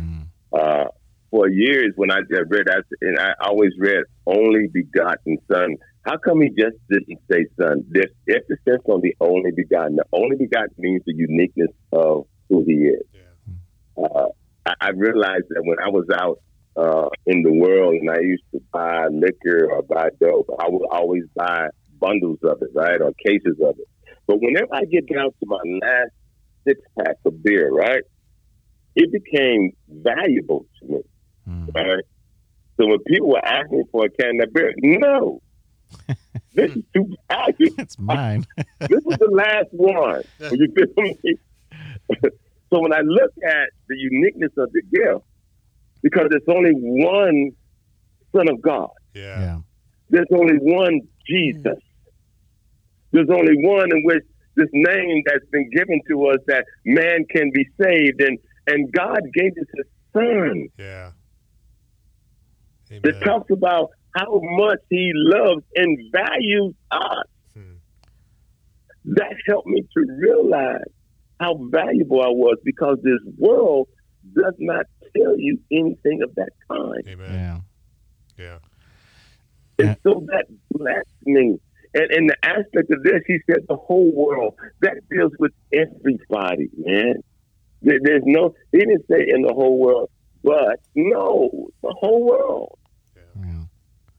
Mm. Uh, for years, when I read that, and I always read only begotten son. How come he just didn't say son? There's emphasis on the only begotten. The only begotten means the uniqueness of who he is. Yeah. Uh, I, I realized that when I was out uh, in the world and I used to buy liquor or buy dope, I would always buy bundles of it, right, or cases of it. But whenever I get down to my last six pack of beer, right, it became valuable to me, Mm. right? So when people were asking for a can of beer, no, this is too valuable It's mine. this is the last one. You feel me? so when I look at the uniqueness of the gift, because there's only one Son of God, Yeah. yeah. there's only one Jesus. There's only one in which this name that's been given to us that man can be saved, and and God gave us His Son. Yeah. It Amen. talks about how much He loves and values us. Hmm. that helped me to realize how valuable I was because this world does not tell you anything of that kind. Amen. Yeah. Yeah. And so that blessed me. And in the aspect of this, he said the whole world. That deals with everybody, man. There- There's no, he didn't say in the whole world, but no, the whole world.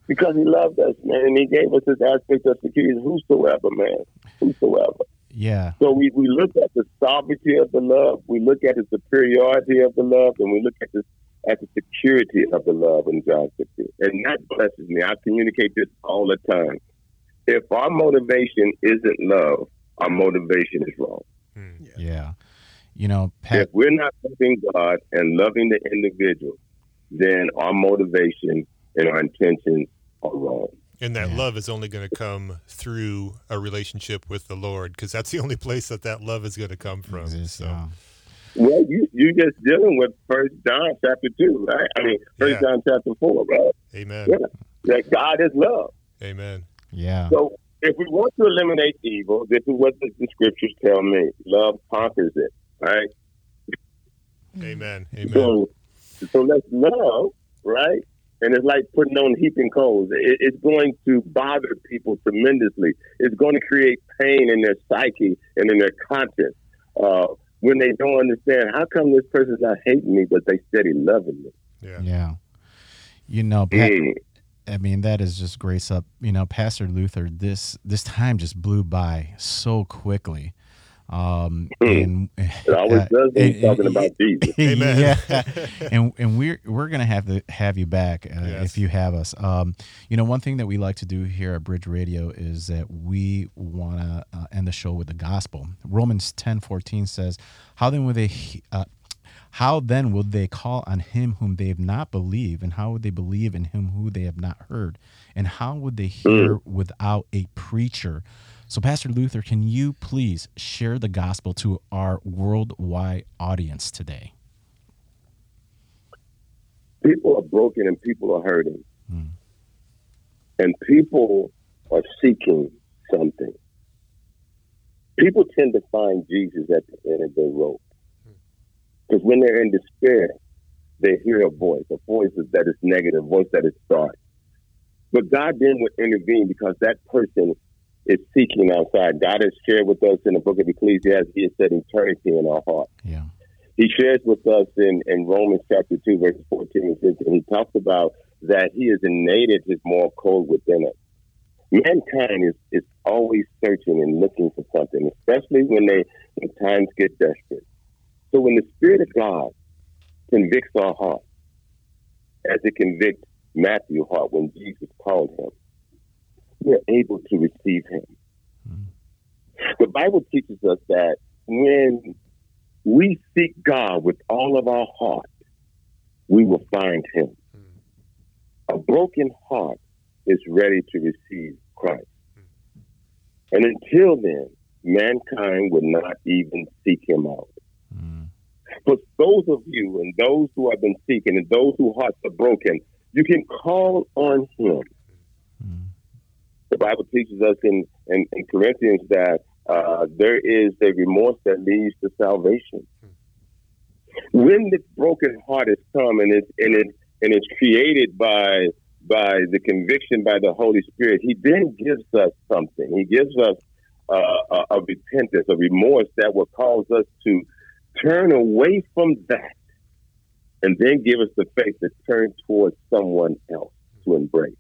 Yeah. Because he loved us, man, and he gave us this aspect of security. Whosoever, man, whosoever. Yeah. So we, we look at the sovereignty of the love, we look at the superiority of the love, and we look at the at the security of the love in John 15. And that blesses me. I communicate this all the time. If our motivation isn't love, our motivation is wrong. Hmm. Yeah. You know, If we're not loving God and loving the individual, then our motivation and our intentions are wrong. And that Yeah. love is only going to come through a relationship with the Lord because that's the only place that that love is going to come from. exists, So, yeah. Well, you you just dealing with First John chapter two, right? I mean, First Yeah. John chapter four, right? amen. Yeah. That God is love. Amen. Yeah. So if we want to eliminate evil, this is what the, the scriptures tell me. Love conquers it, right? Amen. Amen. So, so let's love, right? And it's like putting on heaping coals. It, it's going to bother people tremendously. It's going to create pain in their psyche and in their conscience uh, when they don't understand how come this person's not hating me, but they steady loving me. Yeah. Yeah. You know, Pat, Mm. I mean, that is just grace up. You know, Pastor Luther, this this time just blew by so quickly. Um, and It always uh, does when and- talking and- about Jesus. Amen. yeah, and and we're we're gonna have to have you back uh, Yes. if you have us. Um, you know, one thing that we like to do here at Bridge Radio is that we want to uh, end the show with the gospel. Romans ten fourteen says, "How then will they?" Uh, how then will they call on him whom they have not believed? And how would they believe in him who they have not heard? And how would they hear without a preacher? So, Pastor Luther, can you please share the gospel to our worldwide audience today? people are broken and people are hurting. Hmm. And people are seeking something. People tend to find Jesus at the end of their rope. Because when they're in despair, they hear a voice, a voice that is negative, a voice that is dark. But God then would intervene because that person is seeking outside. God has shared with us in the book of Ecclesiastes, He has said eternity in our heart. Yeah. He shares with us in, in Romans chapter 2, verses 14 and 15. He talks about that he has innate his moral code within us. Mankind is, is always searching and looking for something, especially when they when times get desperate. So when the Spirit of God convicts our heart, as it convicts Matthew's heart when Jesus called him, we're able to receive him. The Bible teaches us that when we seek God with all of our heart, we will find him. A broken heart is ready to receive Christ. And until then, mankind would not even seek him out. Mm. For those of you and those who have been seeking and those whose hearts are broken, you can call on him. Bible teaches us in, in, in Corinthians that uh, there is a remorse that leads to salvation. When the broken heart is come and it's and it's and it's created by by the conviction by the Holy Spirit, He then gives us something. He gives us uh, a, a repentance, a remorse that will cause us to turn away from that, and then give us the faith to turn towards someone else to embrace.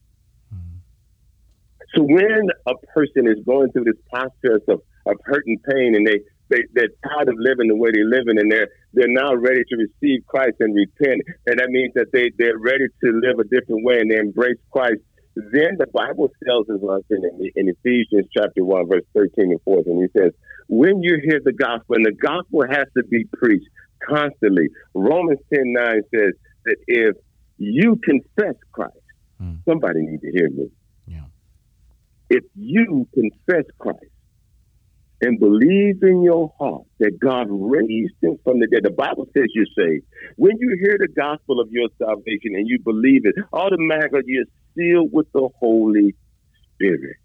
So when a person is going through this process of, of hurt and pain and they, they, they're tired of living the way they're living and they're, they're now ready to receive Christ and repent, and that means that they, they're ready to live a different way and they embrace Christ, then the Bible tells us in, in Ephesians chapter 1, verse 13 and 14, he says, when you hear the gospel, and the gospel has to be preached constantly. Romans 10 9 says that if you confess Christ, Hmm. somebody need to hear me. If you confess Christ and believe in your heart that God raised him from the dead, the Bible says you're saved. When you hear the gospel of your salvation and you believe it, automatically you're sealed with the Holy Spirit.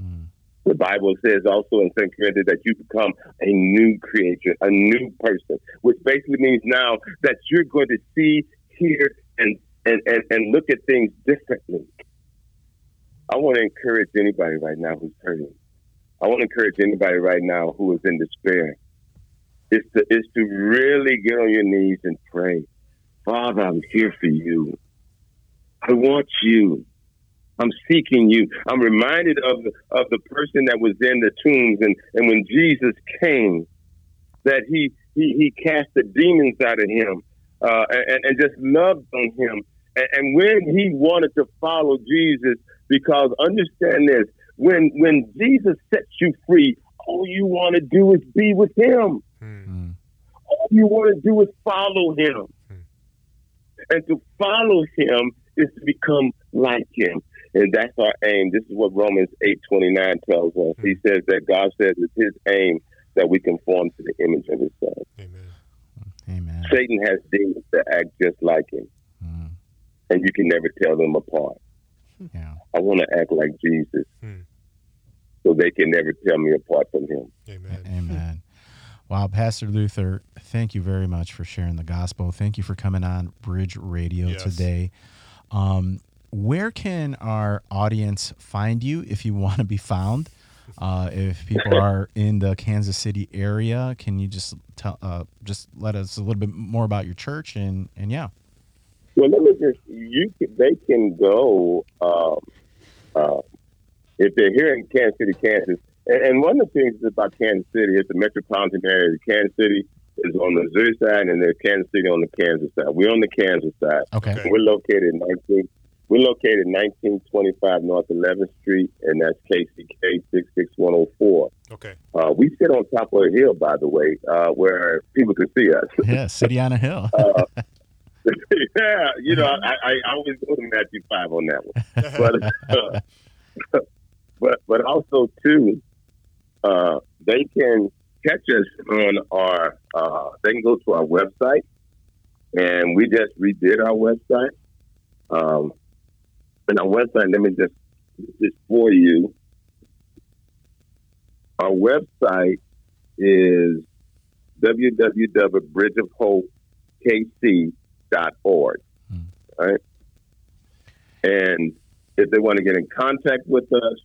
Mm. The Bible says also in 2 Corinthians that you become a new creature, a new person, which basically means now that you're going to see, hear, and, and, and, and look at things differently. I want to encourage anybody right now who's hurting. I want to encourage anybody right now who is in despair. Is to, is to really get on your knees and pray. Father, I'm here for you. I want you. I'm seeking you. I'm reminded of of the person that was in the tombs, and, and when Jesus came, that he he, he cast the demons out of him uh, and, and just loved on him. And, and when he wanted to follow Jesus, because understand this, when when Jesus sets you free, all you want to do is be with him. Mm. All you want to do is follow him. And to follow him is to become like him. And that's our aim. This is what Romans 8 29 tells us. He says that God says it's his aim that we conform to the image of his son. Amen. Amen. Satan has demons that act just like him. And you can never tell them apart. Yeah. I want to act like Jesus. Hmm. so they can never tell me apart from Him. Amen. Amen. Wow, Pastor Luther, thank you very much for sharing the gospel. Thank you for coming on Bridge Radio Yes. today. Um, where can our audience find you if you want to be found? Uh, if people are in the Kansas City area, can you just tell, uh, just let us a little bit more about your church and and yeah, Well, let me just you can, they can go um, uh, if they're here in Kansas City, Kansas. And, and one of the things about Kansas City is the metropolitan area. Kansas City is on the Missouri side, and there's Kansas City on the Kansas side. We're on the Kansas side. okay, Okay. We're located in 19. We're located 1925 North 11th Street, and that's KCK 66104. Okay. Uh, we sit on top of a hill, by the way, uh, where people can see us. yeah, City on a Hill. yeah, you know, I, I, I always go to Matthew five on that one, but uh, but but also too, uh, they can catch us on our. Uh, they can go to our website, and we just redid our website. Um, and our website, let me just just for you. Our website is www.bridgeofhopekc.org. Hmm. Right? And if they want to get in contact with us,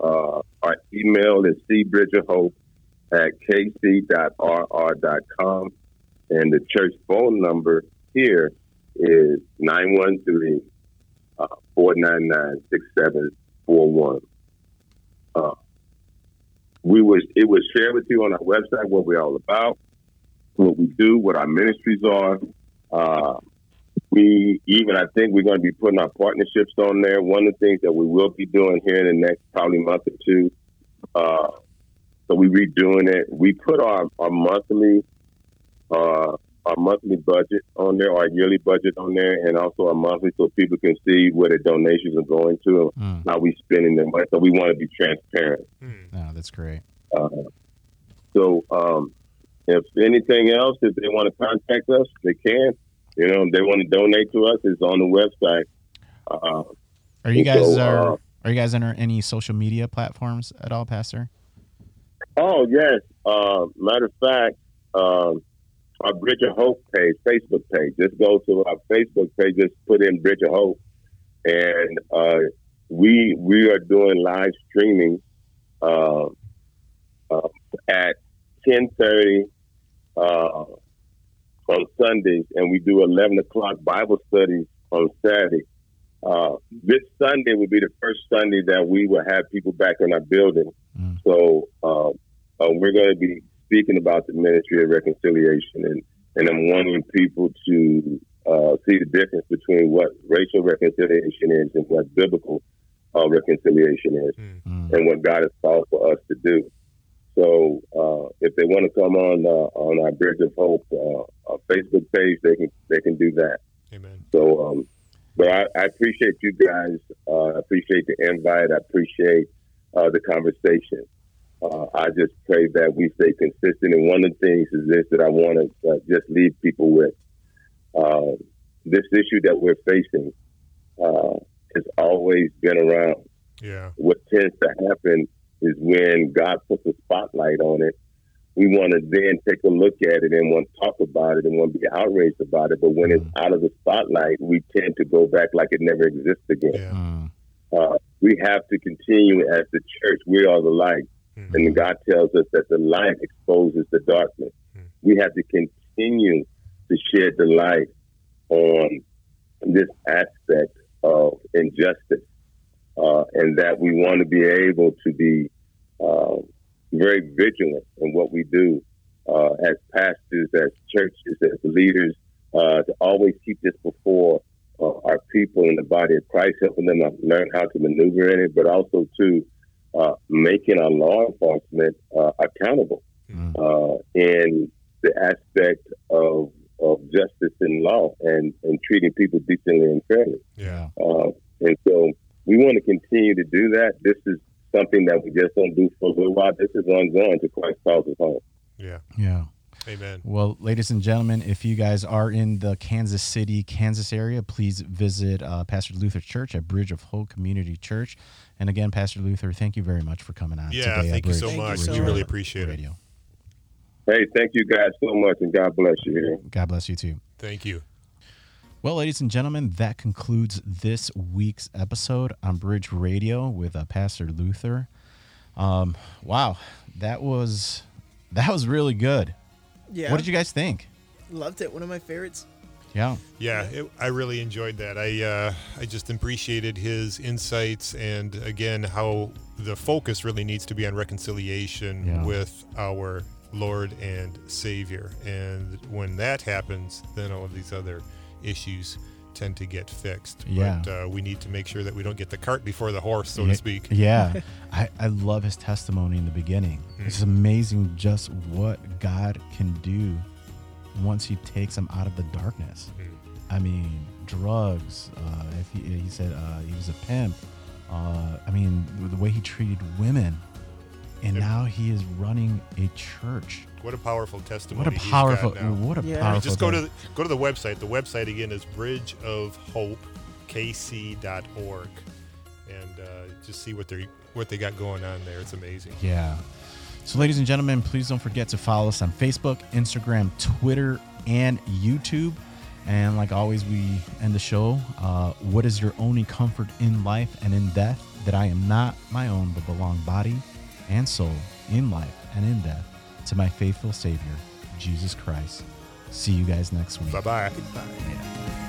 uh, our email is cbridgeofhope at kc.rr.com. And the church phone number here is 913 uh, 499 6741. Uh, we it was shared with you on our website what we're all about, what we do, what our ministries are. Uh, we even I think we're going to be putting our partnerships on there. One of the things that we will be doing here in the next probably month or two. Uh, so we redoing it. We put our our monthly uh, our monthly budget on there, our yearly budget on there, and also our monthly, so people can see where the donations are going to, and Mm, how we spending their money. So we want to be transparent. No, that's great. Uh, so, um, if anything else, if they want to contact us, they can. You know, if they want to donate to us, it's on the website. Uh, Are you So, guys uh, are are you guys on any social media platforms at all, Pastor? oh, yes. Uh, matter of fact, um, our Bridge of Hope page, Facebook page, just go to our Facebook page, just put in Bridge of Hope. And uh, we we are doing live streaming uh, at 1030 uh, on Sundays, and we do 11 o'clock Bible studies on Saturday. Uh, this Sunday will be the first Sunday that we will have people back in our building. Mm. So uh, uh, we're going to be speaking about the ministry of reconciliation, and, and I'm wanting people to uh, see the difference between what racial reconciliation is and what biblical uh, reconciliation is. Mm, and what God has called for us to do. So, uh, if they want to come on uh, on our Bridge of Hope uh, uh, Facebook page, they can they can do that. Amen. So, um, but I, I appreciate you guys. Uh, I appreciate the invite. I appreciate uh, the conversation. Uh, I just pray that we stay consistent. And one of the things is this that I want to uh, just leave people with. Uh, this issue that we're facing uh, has always been around Yeah. what tends to happen is when God puts a spotlight on it, we want to then take a look at it and want to talk about it and want to be outraged about it. But when it's out of the spotlight, we tend to go back like it never exists again. Yeah. mm, Uh, we have to continue as the church. We are the light. Hmm. And God tells us that the light exposes the darkness. Hmm. We have to continue to shed the light on this aspect of injustice, uh, and that we want to be able to be uh, very vigilant in what we do uh, as pastors, as churches, as leaders, uh, to always keep this before uh, our people in the body of Christ, helping them learn how to maneuver in it, but also to uh, making our law enforcement uh, accountable mm. uh, in the aspect of, of justice and law and, and treating people decently and fairly. Yeah. Uh, and so we want to continue to do that. This is something that we just don't do for a little while. This is ongoing to Christ calls us home. Yeah. Yeah. Amen. Well, ladies and gentlemen, if you guys are in the Kansas City, Kansas area, please visit uh, Pastor Luther Church at Bridge of Hope Community Church. And again, Pastor Luther, thank you very much for coming on. Yeah, today thank you so Thank you much. we really much. appreciate it. Radio. Hey, thank you guys so much, and God bless you. God bless you too. Thank you. Well, ladies and gentlemen, that concludes this week's episode on Bridge Radio with uh, Pastor Luther. Um, wow, that was that was really good. Yeah. What did you guys think? Loved it. One of my favorites. Yeah, Yeah, it, I really enjoyed that. I uh, I just appreciated his insights and again how the focus really needs to be on reconciliation Yeah. with our Lord and Savior. And when that happens, then all of these other issues tend to get fixed. Yeah. But uh, we need to make sure that we don't get the cart before the horse, so to speak. Yeah, I, I love his testimony in the beginning. It's amazing just what God can do once He takes him out of the darkness. I mean, drugs. Uh, if he, he said uh, he was a pimp. Uh, I mean, the way he treated women, and Yep. now he is running a church. What a powerful testimony. What a he's got powerful! now. What a Yeah. powerful! just go to the, go to the website. The website again is Bridge of Hope and uh, just see what they what they got going on there. It's amazing. Yeah. So, ladies and gentlemen, please don't forget to follow us on Facebook, Instagram, Twitter, and YouTube. And like always, we end the show. Uh, what is your only comfort in life and in death? That I am not my own, but belong body and soul in life and in death to my faithful Savior, Jesus Christ. See you guys next week. Bye bye. Goodbye. Yeah.